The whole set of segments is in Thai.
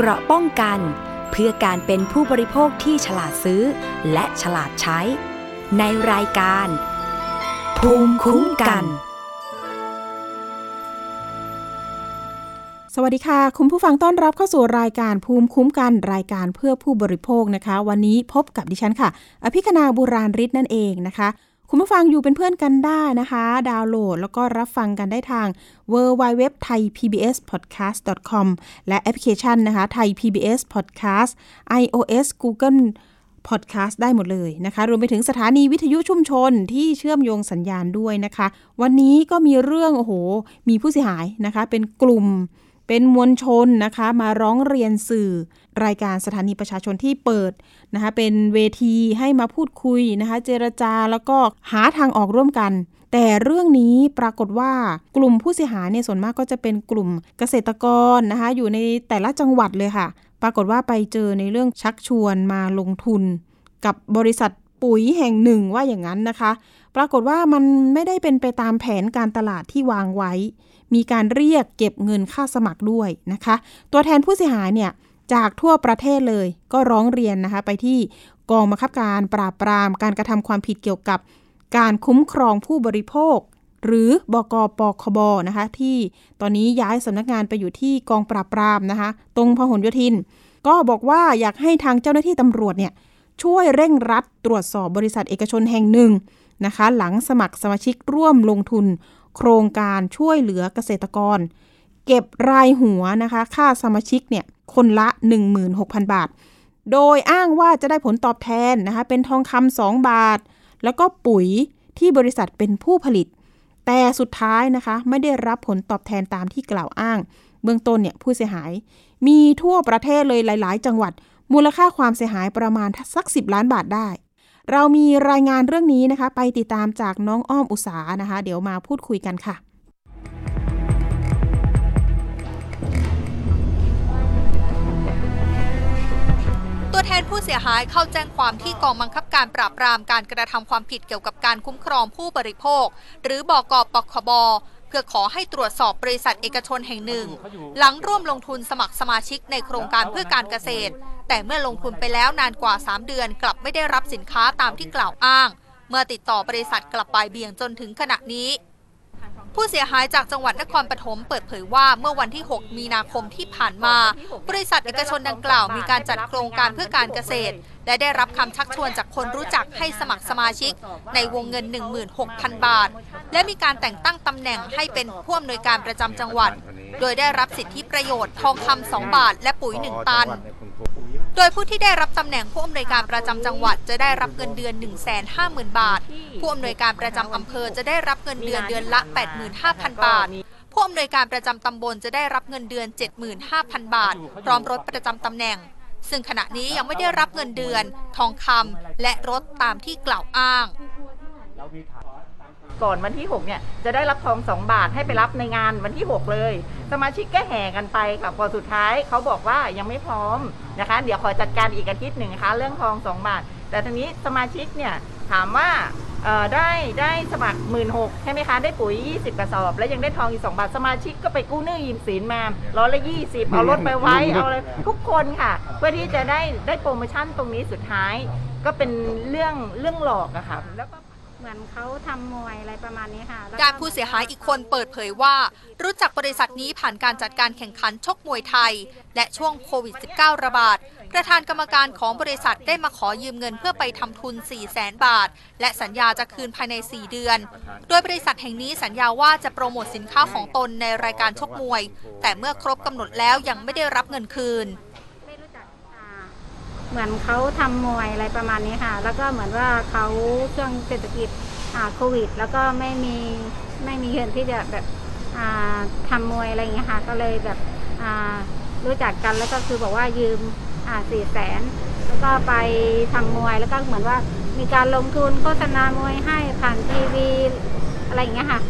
เกราะป้องกัน เพื่อการเป็นผู้บริโภคที่ฉลาดซื้อ และฉลาดใช้ ในรายการ ภูมิคุ้มกัน สวัสดีค่ะ คุณผู้ฟังต้อนรับเข้าสู่รายการภูมิคุ้มกันรายการเพื่อผู้บริโภคนะคะ วันนี้พบกับดิฉันค่ะ อภิคณาบุราริศนั่นเองนะคะ คุณผู้ฟังอยู่เป็นเพื่อนกันได้นะคะ ดาวน์โหลดแล้วก็รับฟังกันได้ทาง w w w t h a i PBS Podcast com และแอปพลิเคชันนะคะไทย PBS Podcast iOS Google Podcast ได้หมดเลยนะคะ รวมไปถึงสถานีวิทยุชุมชนที่เชื่อมโยงสัญญาณด้วยนะคะ วันนี้ก็มีเรื่อง โอ้โห มีผู้เสียหายนะคะ เป็นกลุ่ม เป็นมวลชนนะคะ มาร้องเรียนสื่อรายการสถานีประชาชนที่เปิดนะคะเป็นเวทีให้มาพูดคุยนะคะ เจรจาแล้วก็หาทางออกร่วมกัน แต่เรื่องนี้ปรากฏว่ากลุ่มผู้เสียหายเนี่ยส่วนมากก็จะเป็นกลุ่มเกษตรกรนะคะ อยู่ในแต่ละจังหวัดเลยค่ะ ปรากฏว่าไปเจอในเรื่องชักชวนมาลงทุน กับบริษัทปุ๋ยแห่งหนึ่งว่าอย่างนั้นนะคะ ปรากฏว่ามันไม่ได้เป็นไปตามแผนการตลาดที่วางไว้ มีการเรียกเก็บเงินค่าสมัครด้วยนะคะ ตัวแทนผู้เสียหายเนี่ยจากทั่วประเทศเลยก็ร้องเรียนนะคะไปที่กองบังคับการปราบปรามการกระทำความผิดเกี่ยวกับการคุ้มครองผู้บริโภค หรือบกปคบนะคะ ที่ตอนนี้ย้ายสำนักงานไปอยู่ที่กองปราบปรามนะคะ ตรงพหลโยธิน ก็บอกว่าอยากให้ทางเจ้าหน้าที่ตำรวจเนี่ยช่วยเร่งรัดตรวจสอบบริษัทเอกชนแห่งหนึ่งนะคะ หลังสมัครสมาชิกร่วมลงทุน โครงการช่วยเหลือเกษตรกร เก็บรายหัวนะคะ ค่าสมาชิกเนี่ยคนละ 16,000 บาท โดยอ้างว่าจะได้ผลตอบแทนนะคะ เป็นทองคำ2บาท แล้วก็ปุ๋ยที่บริษัทเป็นผู้ผลิต แต่สุดท้ายนะคะ ไม่ได้รับผลตอบแทนตามที่กล่าวอ้าง เบื้องต้นเนี่ยผู้เสียหาย มีทั่วประเทศเลยหลาย ๆ จังหวัด มูลค่าความเสียหายประมาณสัก 10 ล้านบาทได้ เรามีรายงานเรื่องนี้นะคะ ไปติดตามจากน้องอ้อมอุสานะคะ เดี๋ยวมาพูดคุยกันค่ะ ตัวแทนผู้เสียหายเข้าแจ้งความที่กองบังคับการปราบปรามการกระทำความผิดเกี่ยวกับการคุ้มครองผู้บริโภค หรือบกปคบ เพื่อขอให้ตรวจสอบบริษัทเอกชนแห่งหนึ่ง หลังร่วมลงทุนสมัครสมาชิกในโครงการเพื่อการเกษตร แต่เมื่อลงทุนไปแล้วนานกว่า 3 เดือนกลับไม่ได้รับสินค้าตามที่กล่าวอ้าง เมื่อติดต่อบริษัทกลับไปเบี่ยงจนถึงขณะนี้ ผู้เสียหายจากจังหวัดนครปฐมเปิดเผยว่าเมื่อวันที่ 6 มีนาคมที่ผ่านมา บริษัทเอกชนดังกล่าวมีการจัดโครงการเพื่อการเกษตร และได้รับคำชักชวนจากคนรู้จักให้สมัครสมาชิก ในวงเงิน 16,000 บาท และมีการแต่งตั้งตำแหน่งให้เป็นผู้อำนวยการประจำจังหวัด โดยได้รับสิทธิประโยชน์ทองคำ2บาท และปุ๋ย 1 ตัน โดยผู้ที่ได้รับตำแหน่งผู้อำนวยการประจำจังหวัดจะได้รับเงินเดือน 150,000 บาท ผู้อำนวยการประจำอำเภอจะได้รับเงินเดือนเดือนละ 85,000 บาทผู้อำนวยการประจำตำบลจะได้รับเงินเดือน 75,000 บาท พร้อมรถประจำตำแหน่ง ซึ่งขณะนี้ยังไม่ได้รับเงินเดือน ทองคำและรถตามที่กล่าวอ้าง ก่อนวันที่ 6 เนี่ยจะได้รับทอง 2 บาทให้ไปรับในงานวันที่ 6 เลย สมาชิกก็แห่กันไปค่ะพอสุดท้ายเขาบอกว่ายังไม่พร้อมนะคะ เดี๋ยวขอจัดการอีกอาทิตย์หนึ่งนะคะเรื่องทอง 2 บาท แต่ทีนี้สมาชิกเนี่ยถามว่าเอ่อได้ได้สมัคร1 6ื่นใช่ไหมคะ ได้ปุ๋ย 20 กระสอบ แล้วยังได้ทองอีก 2 บาท สมาชิกก็ไปกู้หนี้ยืมสินมาร้อยละ 20 เอารถไปไว้ เอาอะไรทุกคนค่ะ เพื่อที่จะได้ได้โปรโมชั่นตรงนี้สุดท้าย ก็เป็นเรื่องเรื่องหลอกอะค่ะแล้วก็ เหมือนเขาทำมวยอะไรประมาณนี้ค่ะแล้วด้านผู้เสียหายอีกคนเปิดเผยว่า รู้จักบริษัทนี้ผ่านการจัดการแข่งขันชกมวยไทย และช่วงโควิด -19 ระบาด ประธานกรรมการของบริษัทได้มาขอยืมเงินเพื่อไปทำทุน 4 0 0แสนบาท และสัญญาจะคืนภายใน 4 เดือน โดยบริษัทแห่งนี้สัญญาว่าจะโปรโมทสินค้าของตนในรายการชกมวย แต่เมื่อครบกำหนดแล้วยังไม่ได้รับเงินคืน เหมือนเขาทำมวยอะไรประมาณนี้ค่ะ แล้วก็เหมือนว่าเขาช่วงเศรษฐกิจอาโควิด แล้วก็ไม่มีไม่มีเงินที่จะแบบอ่าทำมวยอะไรอย่างเงี้ยค่ะก็เลยแบบรู้จักกันแล้วก็คือบอกว่ายืมสี่แสนแล้วก็ไปทำมวยแล้วก็เหมือนว่ามีการลงทุนโฆษณามวยให้ผ่านทีวีอะไรอย่างเงี้ยค่ะ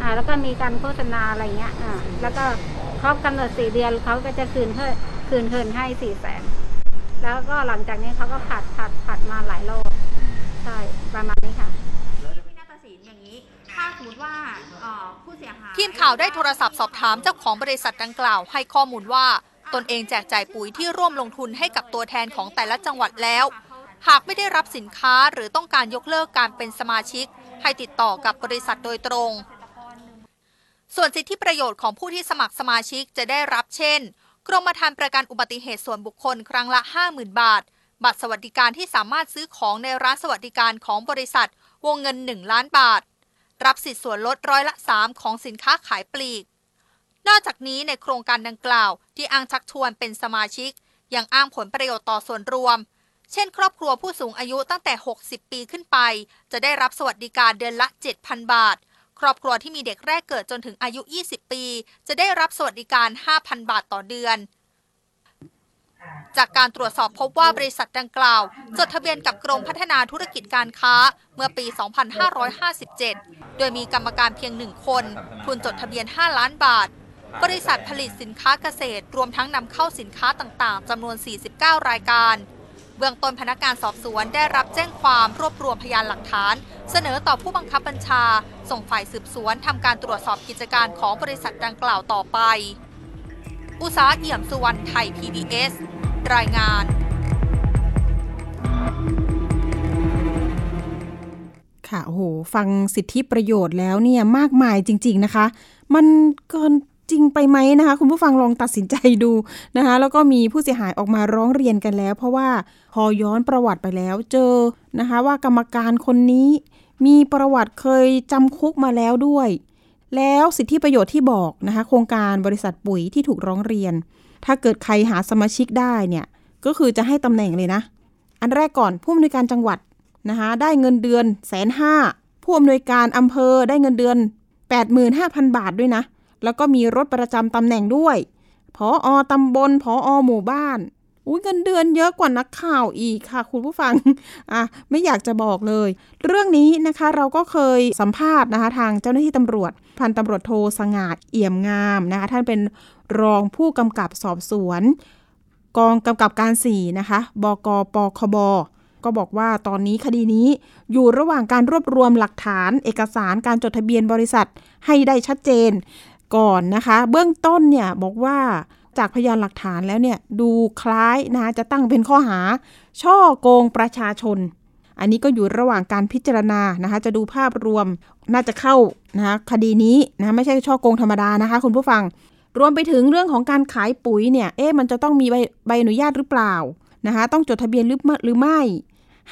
อ่าแล้วก็มีการโฆษณาอะไรเงี้ยอ่าแล้วก็ครบกำหนดสี่เดือนเขาก็จะคืนเพื่อคืนเงินให้สี่แสน แล้วก็หลังจากนี้เขาก็ผัดผัดผัดมาหลายรอบใช่ประมาณนี้ค่ะวินาฏศิลป์อย่างนี้ ถ้าสมมติว่าเอ่อผู้เสียหาย ทีมข่าวได้โทรศัพท์สอบถามเจ้าของบริษัทดังกล่าว ให้ข้อมูลว่า ตนเองแจกจ่ายปุ๋ยที่ร่วมลงทุนให้กับตัวแทนของแต่ละจังหวัดแล้ว หากไม่ได้รับสินค้าหรือต้องการยกเลิกการเป็นสมาชิก ให้ติดต่อกับบริษัทโดยตรง ส่วนสิทธิประโยชน์ของผู้ที่สมัครสมาชิกจะได้รับเช่น กรมธรรม์ประกันอุบัติเหตุส่วนบุคคลครั้งละ 50,000 บาท บัตรสวัสดิการที่สามารถซื้อของในร้านสวัสดิการของบริษัท วงเงิน 1 ล้านบาท รับสิทธิส่วนลดร้อยละ 3 ของสินค้าขายปลีก นอกจากนี้ในโครงการดังกล่าว ที่อ้างชักชวนเป็นสมาชิก ยังอ้างผลประโยชน์ต่อส่วนรวม เช่น ครอบครัวผู้สูงอายุตั้งแต่ 60 ปีขึ้นไป จะได้รับสวัสดิการเดือนละ 7,000 บาท ครอบครัวที่มีเด็กแรกเกิดจนถึงอายุ 20 ปี จะได้รับสวัสดิการ 5,000 บาทต่อเดือน จากการตรวจสอบพบว่าบริษัทดังกล่าว จดทะเบียนกับกรมพัฒนาธุรกิจการค้าเมื่อปี 2557 โดยมีกรรมการเพียงหนึ่งคนทุนจดทะเบียน 5 ล้านบาท บริษัทผลิตสินค้าเกษตร รวมทั้งนำเข้าสินค้าต่างๆจำนวน 49 รายการ เบื้องต้นพนักงานสอบสวนได้รับแจ้งความรวบรวมพยานหลักฐาน เสนอต่อผู้บังคับบัญชา ส่งฝ่ายสืบสวนทำการตรวจสอบกิจการของบริษัทดังกล่าวต่อไป อุษาเอี่ยมสุวรรณไทย PBS รายงานค่ะโอ้โหฟังสิทธิประโยชน์แล้วเนี่ยมากมายจริง ๆนะคะ มันเกิน จริงไปไหมนะคะ คุณผู้ฟังลองตัดสินใจดูนะคะ แล้วก็มีผู้เสียหายออกมาร้องเรียนกันแล้ว เพราะว่าพอย้อนประวัติไปแล้วเจอนะคะ ว่ากรรมการคนนี้ มีประวัติเคยจำคุกมาแล้วด้วย แล้วสิทธิประโยชน์ที่บอกนะคะ โครงการบริษัทปุ๋ยที่ถูกร้องเรียน ถ้าเกิดใครหาสมาชิกได้เนี่ยก็คือจะให้ตำแหน่งเลยนะ อันแรกก่อนผู้อำนวยการจังหวัดนะคะได้เงินเดือนแสนห้าผู้อำนวยการอำเภอได้เงินเดือน 85,000 บาทด้วยนะ แล้วก็มีรถประจำตำแหน่งด้วยพออตำบลพออหมู่บ้านอุ้ยเงินเดือนเยอะกว่านักข่าวอีกค่ะ คุณผู้ฟังอะไม่อยากจะบอกเลย เรื่องนี้นะคะเราก็เคยสัมภาษณ์นะคะทางเจ้าหน้าที่ตำรวจ พันตำรวจโทสงาดเอี่ยมงามนะคะท่านเป็นรองผู้กำกับสอบสวน กองกำกับการ4นะคะบกปคบก็บอกว่าตอนนี้คดีนี้อยู่ระหว่างการรวบรวมหลักฐานเอกสารการจดทะเบียนบริษัทให้ได้ชัดเจน ก่อนนะคะ เบื้องต้นเนี่ยบอกว่าจากพยานหลักฐานแล้วเนี่ยดูคล้ายนะคะจะตั้งเป็นข้อหา ช่อโกงประชาชน อันนี้ก็อยู่ระหว่างการพิจารณานะคะ จะดูภาพรวมน่าจะเข้านะคะคดีนี้นะไม่ใช่ช่อโกงธรรมดานะคะ คุณผู้ฟัง รวมไปถึงเรื่องของการขายปุ๋ยเนี่ยเอ๊ะมันจะต้องมีใบใบอนุญาตหรือเปล่านะคะต้องจดทะเบียนหรือหรือไม่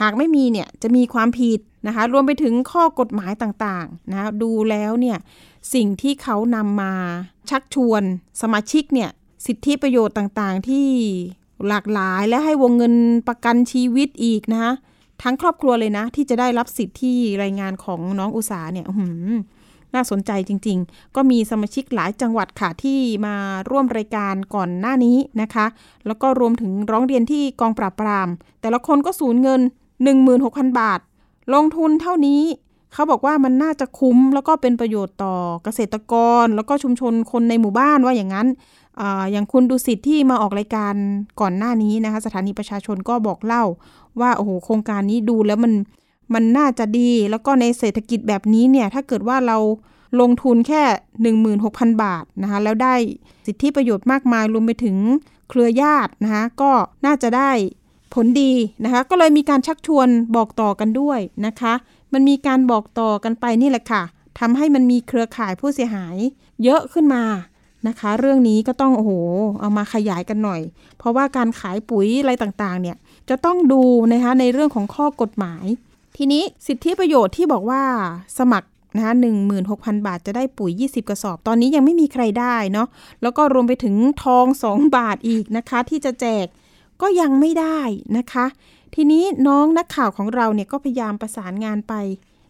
หากไม่มีเนี่ยจะมีความผิดนะคะ รวมไปถึงข้อกฎหมายต่างๆนะะดูแล้วเนี่ย สิ่งที่เขานำมาชักชวนสมาชิกเนี่ยสิทธิประโยชน์ต่างๆ ที่หลากหลายและให้วงเงินประกันชีวิตอีกนะคะทั้งครอบครัวเลยนะ ที่จะได้รับสิทธิที่รายงานของน้องอุสาเนี่ยน่าสนใจจริง ๆ ก็มีสมาชิกหลายจังหวัดค่ะที่มาร่วมรายการก่อนหน้านี้นะคะ แล้วก็รวมถึงร้องเรียนที่กองปราบปราม แต่ละคนก็สูญเงิน 16,000 บาท ลงทุนเท่านี้ เขาบอกว่ามันน่าจะคุ้มแล้วก็เป็นประโยชน์ต่อเกษตรกร แล้วก็ชุมชนคนในหมู่บ้านว่าอย่างนั้นออย่างคุณดุสิตที่มาออกรายการก่อนหน้านี้นะคะ สถานีประชาชนก็บอกเล่า ว่าโอ้โหโครงการนี้ดูแล้วมันมันน่าจะดี แล้วก็ในเศรษฐกิจแบบนี้เนี่ยถ้าเกิดว่าเราลงทุนแค่ 16,000 บาทนะคะแล้วได้สิทธิประโยชน์มากมายรวมไปถึงเครือญาตินะคะก็น่าจะได้ผลดีนะคะก็เลยมีการชักชวนบอกต่อกันด้วยนะคะ มันมีการบอกต่อกันไปนี่แหละค่ะทำให้มันมีเครือข่ายผู้เสียหาย เยอะขึ้นมานะคะ เรื่องนี้ก็ต้องโอ้โหเอามาขยายกันหน่อย เพราะว่าการขายปุ๋ยอะไรต่างๆ เนี่ยจะต้องดูนะคะในเรื่องของข้อกฎหมาย ทีนี้สิทธิประโยชน์ที่บอกว่าสมัครนะคะหนึ่งหมื่นหกพันบาทจะได้ปุ๋ย 20 กระสอบ ตอนนี้ยังไม่มีใครได้เนาะแล้วก็รวมไปถึงทอง 2 บาทอีกนะคะ ที่จะแจกก็ยังไม่ได้นะคะ ทีนี้น้องนักข่าวของเราเนี่ยก็พยายามประสานงานไป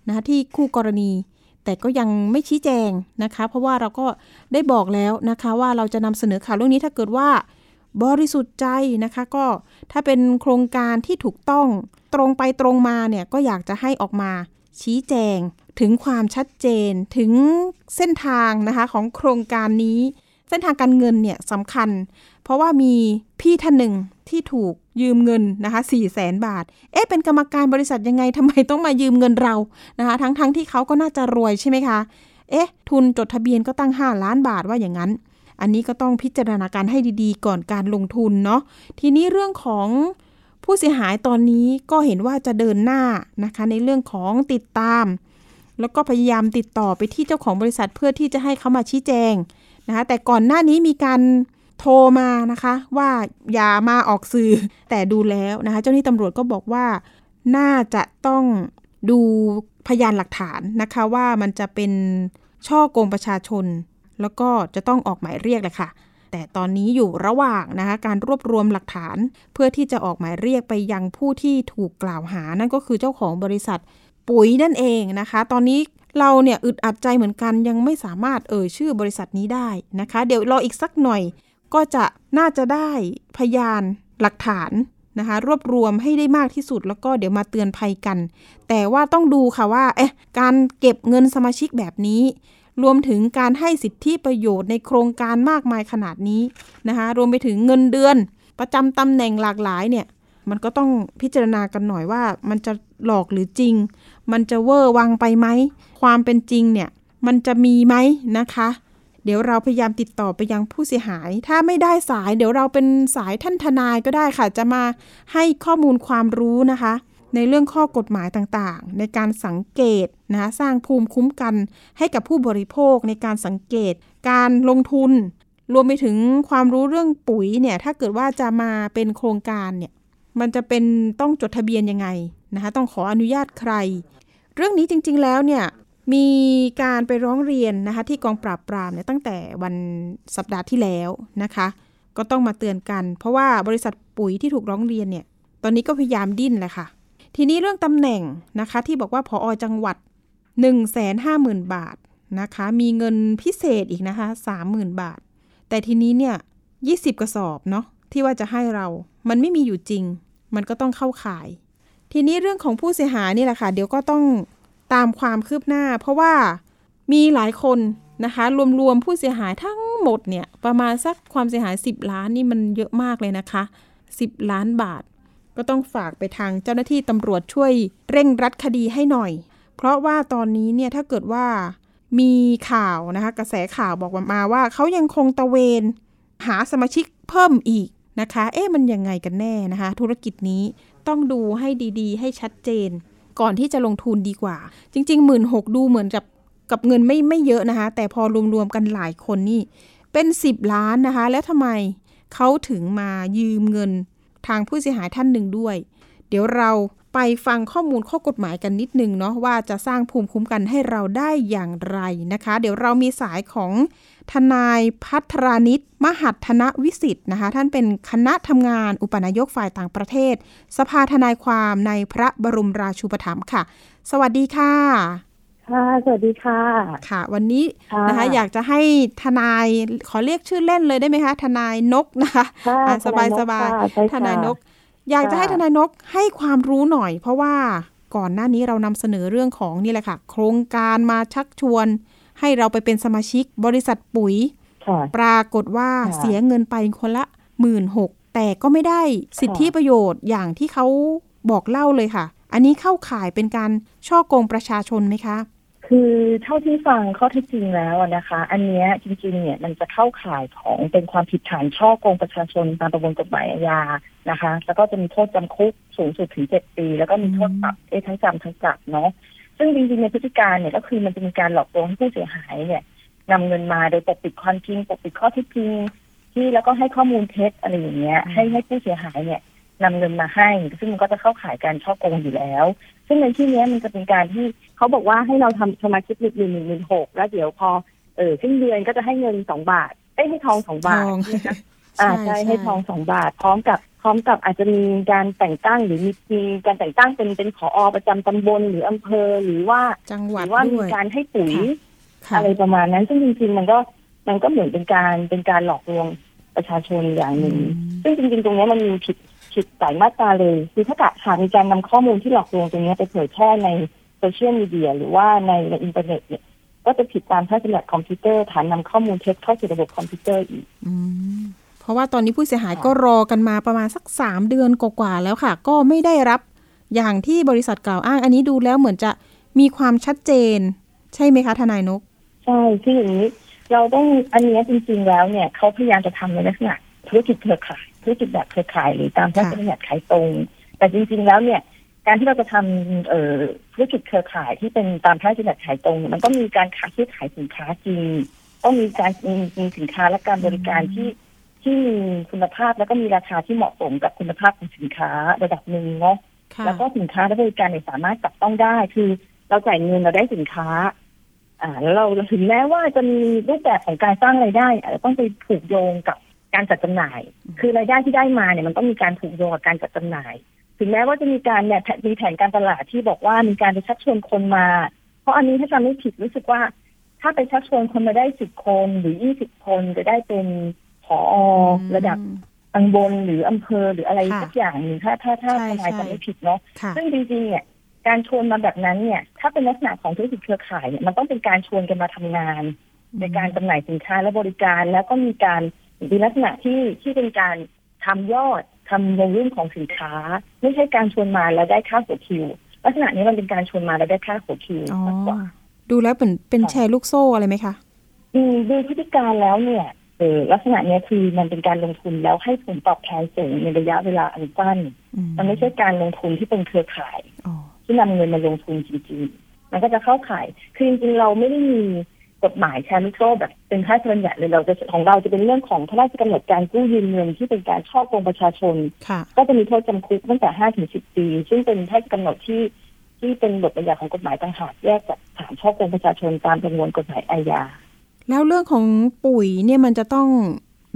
นะคะที่คู่กรณี แต่ก็ยังไม่ชี้แจงนะคะ เพราะว่าเราก็ได้บอกแล้วนะคะว่าเราจะนำเสนอข่าวเรื่องนี้ถ้าเกิดว่า บริสุทธิ์ใจนะคะก็ถ้าเป็นโครงการที่ถูกต้องตรงไปตรงมาเนี่ยก็อยากจะให้ออกมาชี้แจงถึงความชัดเจนถึงเส้นทางนะคะของโครงการนี้ เส้นทางการเงินเนี่ยสำคัญ เพราะว่ามีพี่ท่านหนึ่งที่ถูกยืมเงินนะคะ4 0 0แสนบาท เอ๊ะเป็นกรรมการบริษัทยังไงทำไมต้องมายืมเงินเรานะคะ ทั้งๆทที่เขาก็น่าจะรวยใช่ไหมคะ เอ๊ะ ทุนจดทะเบียนก็ตั้ง 5 ล้านบาทว่าอย่างนั้น อันนี้ก็ต้องพิจารณาการให้ดีๆ ก่อนการลงทุนเนาะ ทีนี้เรื่องของผู้เสียหายตอนนี้ก็เห็นว่าจะเดินหน้านะคะในเรื่องของติดตาม แล้วก็พยายามติดต่อไปที่เจ้าของบริษัทเพื่อที่จะให้เขามาชี้แจง นะคะแต่ก่อนหน้านี้มีการโทรมานะคะว่าอย่ามาออกสื่อแต่ดูแล้วนะคะเจ้าหน้าที่ตำรวจก็บอกว่าน่าจะต้องดูพยานหลักฐานนะคะว่ามันจะเป็นช่อโกงประชาชน แล้วก็จะต้องออกหมายเรียกแหละค่ะ แต่ตอนนี้อยู่ระหว่างนะคะการรวบรวมหลักฐาน เพื่อที่จะออกหมายเรียกไปยังผู้ที่ถูกกล่าวหา นั่นก็คือเจ้าของบริษัทปุ๋ยนั่นเองนะคะ ตอนนี้ เราเนี่ยอึดอัดใจเหมือนกันยังไม่สามารถเอ่ยชื่อบริษัทนี้ได้นะคะ เดี๋ยวรออีกสักหน่อยก็จะน่าจะได้พยานหลักฐานนะคะรวบรวมให้ได้มากที่สุดแล้วก็เดี๋ยวมาเตือนภัยกัน แต่ว่าต้องดูค่ะว่าเอ๊ะการเก็บเงินสมาชิกแบบนี้ รวมถึงการให้สิทธิประโยชน์ในโครงการมากมายขนาดนี้นะคะรวมไปถึงเงินเดือน ประจำตำแหน่งหลากหลายเนี่ยมันก็ต้องพิจารณากันหน่อยว่ามันจะหลอกหรือจริง มันจะเวอร์วังไปไหม ความเป็นจริงเนี่ยมันจะมีไหมนะคะ เดี๋ยวเราพยายามติดต่อไปยังผู้เสียหาย ถ้าไม่ได้สายเดี๋ยวเราเป็นสายท่านทนายก็ได้ค่ะ จะมาให้ข้อมูลความรู้นะคะ ในเรื่องข้อกฎหมายต่างๆ ในการสังเกตนะสร้างภูมิคุ้มกันให้กับผู้บริโภคในการสังเกต การลงทุน รวมไปถึงความรู้เรื่องปุ๋ยเนี่ยถ้าเกิดว่าจะมาเป็นโครงการเนี่ยมันจะเป็นต้องจดทะเบียนยังไงนะคะ ต้องขออนุญาตใคร เรื่องนี้จริง ๆ แล้วเนี่ยมีการไปร้องเรียนนะคะที่กองปราบปรามเนี่ยตั้งแต่วันสัปดาห์ที่แล้วนะคะ ก็ต้องมาเตือนกัน เพราะว่าบริษัทปุ๋ยที่ถูกร้องเรียนเนี่ยตอนนี้ก็พยายามดิ้นแหละค่ะ ทีนี้เรื่องตำแหน่งนะคะที่บอกว่าพออจังหวัด 1 5 0 0 0 0 บาทนะคะมีเงินพิเศษอีกนะคะ 30,000 บาท แต่ทีนี้เนี่ย20 กระสอบเนาะที่ว่าจะให้เรา มันไม่มีอยู่จริง มันก็ต้องเข้าข่าย ทีนี้เรื่องของผู้เสียหายนี่แหละค่ะ เดี๋ยวก็ต้องตามความคืบหน้า เพราะว่ามีหลายคนนะคะ รวมๆผู้เสียหายทั้งหมดเนี่ย ประมาณสักความเสียหาย 10 ล้านนี่มันเยอะมากเลยนะคะ 10 ล้านบาท ก็ต้องฝากไปทางเจ้าหน้าที่ตำรวจช่วยเร่งรัดคดีให้หน่อย เพราะว่าตอนนี้เนี่ยถ้าเกิดว่ามีข่าวนะคะกระแสข่าวบอกมาว่าเขายังคงตะเวน หาสมาชิกเพิ่มอีกนะคะ เอ๊ะมันยังไงกันแน่นะคะ ธุรกิจนี้ ต้องดูให้ดีๆ ให้ชัดเจน ก่อนที่จะลงทุนดีกว่า จริงๆหมื่นหดูเหมือนกับกับเงินไม่ไม่เยอะนะคะ แต่พอรวมๆกันหลายคนนี่ เป็น 10 ล้านนะคะ แล้วทำไมเขาถึงมายืมเงินทางผู้เสียหายท่านหนึ่งด้วย เดี๋ยวเรา ไปฟังข้อมูลข้อกฎหมายกันนิดนึงเนาะว่าจะสร้างภูมิคุ้มกันให้เราได้อย่างไรนะคะ เดี๋ยวเรามีสายของทนายพัทรานิตมหัฒนวิสิทธ์นะคะ ท่านเป็นคณะทำงานอุปนายกฝ่ายต่างประเทศ สภาทนายความในพระบรมราชูปถัมภ์ค่ะ สวัสดีค่ะค่ะสวัสดีค่ะ ค่ะ วันนี้ค่ะนะคะ อยากจะให้ทนายขอเรียกชื่อเล่นเลยได้ไหมคะ ทนายนกนะคะค่ะอะสบายทสนบายค่ะใช่ทนายค่ะนก อยากจะให้ค่ะทนายนกให้ความรู้หน่อย เพราะว่าก่อนหน้านี้เรานำเสนอเรื่องของนี่แหละค่ะ โครงการมาชักชวน ให้เราไปเป็นสมาชิกบริษัทปุ๋ยค่ะปรากฏว่าค่ะเสียเงินไปคนละหมื่นหกแต่ก็ไม่ได้สิทธิค่ะประโยชน์อย่างที่เขาบอกเล่าเลยค่ะ อันนี้เข้าข่ายเป็นการช่อโกงประชาชนไหมคะ คือเท่าที่ฟังข้อเท็จจริงแล้วนะคะ อันนี้จริงๆ เนี่ยมันจะเข้าข่ายของเป็นความผิดฐานช่อโกงประชาชนตามประมวลกฎหมายอาญานะคะ แล้วก็จะมีโทษจำคุกสูงสุดถึงเจ็ดปี แล้วก็มีโทษปรับเอทั้งจำทั้งปรับเนาะซึ่งจริงๆในพฤติการเนี่ยก็คือมันจะมีการหลอกลวงให้ผู้เสียหายเนี่ยนำเงินมาโดยปกปิดความจริงปกปิดข้อเท็จจริงที่แล้วก็ให้ข้อมูลเท็จอะไรอย่างเงี้ย ให้ให้ผู้เสียหายเนี่ยนำเงินมาให้ ซึ่งมันก็จะเข้าข่ายการช่อโกงอยู่แล้ว ซึ่งในที่เนี้ยมันจะเป็นการที่เขาบอกว่าให้เราทำสมาชิกหนึ่งหนึ่งหนึ่งหนึ่งหกแล้วเดี๋ยวพอเออสิ้นเดือนก็จะให้เงินสองบาทเอ้ยให้ทองสองบาททองนะคะอ่าใช่ให้ทองสองบาท พร้อมกับพร้อมกับอาจจะมีการแต่งตั้งหรือมีมีการแต่งตั้งเป็นเป็นผอประจำตำบลหรืออำเภอหรือว่าจังหหวัดรือว่ามีด้วยการให้ปุ๋ยค่ะอะไรประมาณนั้น ซึ่งจริงๆมันก็มันก็เหมือนเป็นการเป็นการหลอกลวงประชาชนอย่างหนึ่ง ซึ่งจริงๆ ตรงเนี้ยมันมีผิด ผิดหลายมาตราเลยคือถ้าหากมีการนำข้อมูลที่หลอกลวงตรงเนี้ยไปเผยแพร่ในโซเชียลมีเดียหรือว่าในในอินเทอร์เน็ตเนี่ยก็จะผิดตามพระราชบัญญัติคอมพิวเตอร์ฐานนำข้อมูลเท็จเข้าสู่ระบบคอมพิวเตอร์อีกอืมเพราะว่าตอนนี้ผู้เสียหายก็รอกันมาประมาณสักสามเดือนกว่าๆแล้วค่ะ ก็ไม่ได้รับอย่างที่บริษัทกล่าวอ้าง อันนี้ดูแล้วเหมือนจะมีความชัดเจน ใช่ไหมคะทนายนก ใช่คืออย่างนี้ เราต้องอันเนี้ยจริง ๆ แล้วเนี่ยเขาพยายามจะทำในลักษณะธุรกิจเครือข่าย ธุรกิจแบบเครือข่ายหรือตามพระราชบัญญัติขายตรง แต่จริงๆแล้วเนี่ย การที่เราจะทำเอ่อธุรกิจเครือข่ายที่เป็นตามพระราชบัญญัติขายตรงเนี่ยมันต้องมีการขายซื้อขายสินค้าจริงต้องมีการมีมีสินค้าและการบริการที่ที่มีคุณภาพแล้วก็มีราคาที่เหมาะสมกับคุณภาพของสินค้าระดับหนึ่งเนาะค่ะแล้วก็สินค้าและบริการเนี่ยสามารถจับต้องได้ คือเราจ่ายเงินเราได้สินค้า อ่าแล้วเราถึงแม้ว่าจะมีรูปแบบของการสร้างรายได้อาจจะต้องไปผูกโยงกับ การจัดจำหน่าย คือรายได้ที่ได้มาเนี่ยมันต้องมีการผูกโยงกับการจัดจำหน่าย ถึงแม้ว่าจะมีการเนี่ยมีแผนการตลาดที่บอกว่ามีการไปชักชวนคนมา เพราะอันนี้ถ้าจำไม่ผิดรู้สึกว่า ถ้าไปชักชวนคนมาได้สิบคนหรือยี่สิบคนจะได้เป็นผอระดับตำบลหรืออำเภอหรืออะไรค่ะสักอย่างหนึ่งถ้าถ้าถ้าใช่ทนายใช่จำไม่ผิดเนาะค่ะซึ่งจริงๆเนี่ยการชวนมาแบบนั้นเนี่ย ถ้าเป็นลักษณะของธุรกิจเครือข่ายเนี่ยมันต้องเป็นการชวนกันมาทำงาน ในการจำหน่ายสินค้าและบริการ แล้วก็มีการ มีลักษณะที่ที่เป็นการทำยอดทำในเรื่องของสินค้า ไม่ใช่การชวนมาแล้วได้ค่าหัวคิว ลักษณะนี้มันเป็นการชวนมาแล้วได้ค่าหัวคิวอ๋อมากกว่าดูแล้วเป็นเป็นค่ะแชร์ลูกโซ่อะไรไหมคะดูดูพฤติการแล้วเนี่ยเออลักษณะเนี้ยคือมันเป็นการลงทุนแล้วให้ผลตอบแทนสูงในระยะเวลาอันสั้นอืมันไม่ใช่การลงทุนที่เป็นเครือข่ายอ๋อที่นำเงินมาลงทุนจริงๆ มันก็จะเข้าข่าย คือจริงๆเราไม่ได้มี กฎหมายแชร์ลูกโซ่แบบเป็นพระราชบัญญัติเลยเราจะของเราจะเป็นเรื่องของพระราชกำหนดการกู้ยืมเงินที่เป็นการช่อโกงประชาชนค่ะก็จะมีโทษจำคุกตั้งแต่ห้าถึงสิบปี ซึ่งเป็นพระราชกำหนดที่ที่เป็นบทบัญญัติของกฎหมายต่างหากแยกจากฐานช่อโกงประชาชนตามประมวลกฎหมายอาญาแล้วเรื่องของปุ๋ยเนี่ยมันจะต้อง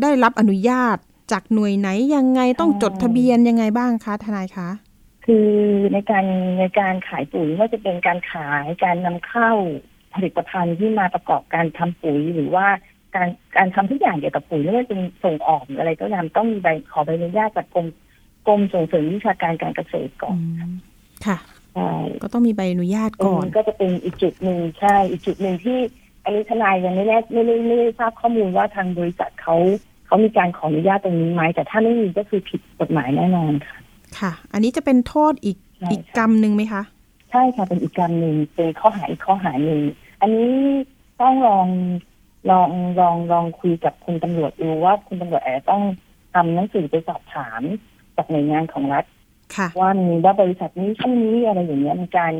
ได้รับอนุญาตจากหน่วยไหนยังไงต้องจดทะเบียนยังไงบ้างคะทนายคะคือในการในการขายปุ๋ยไม่ว่าจะเป็นการขายการนำเข้า ผลิตภัณฑ์ที่มาประกอบการทำปุ๋ยหรือว่าการการทำทุกอย่างเกี่ยวกับปุ๋ยไม่ว่าจะเป็นส่งออกหรืออะไรก็ตามต้องมีใบขอใบอนุญาตจากกรมกรมส่งเสริมวิชาการการเกษตรก่อนอืมค่ะใช่ก็ต้องมีใบอนุญาตตรงก่อนนี้ก็จะเป็นอีกจุดหนึ่งใช่ อีกจุดหนึ่งที่อันนี้ทนายยังไม่แน่ไม่ได้ไม่ได้ทราบข้อมูลว่าทางบริษัทเขาเขามีการขออนุญาตตรงนี้ไหมแต่ถ้าไม่มีก็คือผิดกฎหมายแน่นอนค่ะ ค่ะ อันนี้จะเป็นโทษอีกใช่อีกกรรมหนึ่งไหมคะ ใช่ค่ะเป็นอีกการหนึ่งเป็นข้อหาอีกข้อหาหนึ่ง อันนี้ต้องลองลองลองลองคุยกับคุณตำรวจดูว่าคุณตำรวจอาจจะต้องทำหนังสือไปสอบถามจากหน่วยงานของรัฐค่ะว่ามีว่าบริษัทนี้ชื่อนี้อะไรอย่างเงี้ยมีการ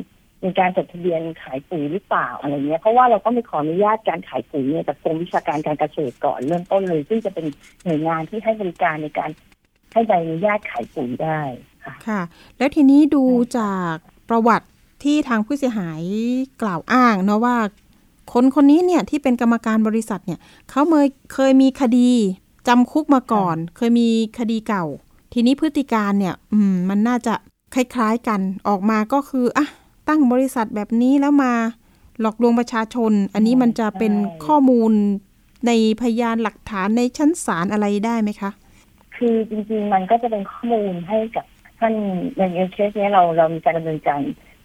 มีการจดทะเบียนขายปุ๋ยหรือเปล่าอะไรเงี้ยเพราะว่าเราต้องไปขออนุญาตการขายปุ๋ยเนี่ยจากกรมวิชาการการเกษตรก่อนเริ่มต้นเลย ซึ่งจะเป็นหน่วยงานที่ให้บริการในการให้ใบอนุญาตขายปุ๋ยได้ค่ะค่ะแล้วทีนี้ดูจากประวัติ ที่ทางผู้เสียหายกล่าวอ้างเนาะว่าคนคนนี้เนี่ยที่เป็นกรรมการบริษัทเนี่ยเขาเคยเคยมีคดีจำคุกมาก่อน เคยมีคดีเก่า ทีนี้พฤติการเนี่ยอืมมันน่าจะคล้ายๆกันออกมาก็คืออะตั้งบริษัทแบบนี้แล้วมาหลอกลวงประชาชน อันนี้มันจะเป็นข้อมูลในพยานหลักฐานในชั้นศาลอะไรได้ไหมคะ คือจริงๆมันก็จะเป็นข้อมูลให้กับท่านในเคสเนี้ยเราเรามีการดำเนินการ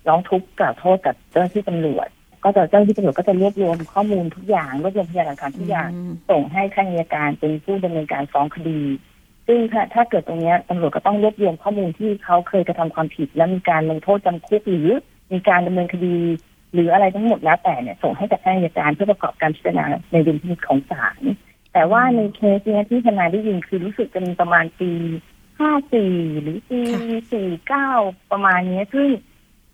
ร้องทุกข์กล่าวโทษกับเจ้าหน้าที่ตำรวจ ก็จะเจ้าหน้าที่ตำรวจก็จะรวบรวมข้อมูลทุกอย่างรวบรวมพยานหลักฐานทุกอย่างอืมส่งให้ท่านอัยการเป็นผู้ดำเนินการฟ้องคดี ซึ่งถ้าถ้าเกิดตรงเนี้ยตำรวจก็ต้องรวบรวมข้อมูลที่เขาเคยกระทำความผิด และมีการลงโทษจำคุกหรือมีการดำเนินคดี หรืออะไรทั้งหมดแล้วแต่เนี่ยส่งให้กับท่านอัยการเพื่อประกอบการพิจารณาในดุลพินิจของศาลแต่ว่าในเคสเนี้ยที่ทนายได้ยินคือรู้สึกจะมีประมาณปีห้าสี่หรือปีค่ะสี่เก้าประมาณเนี้ยซึ่ง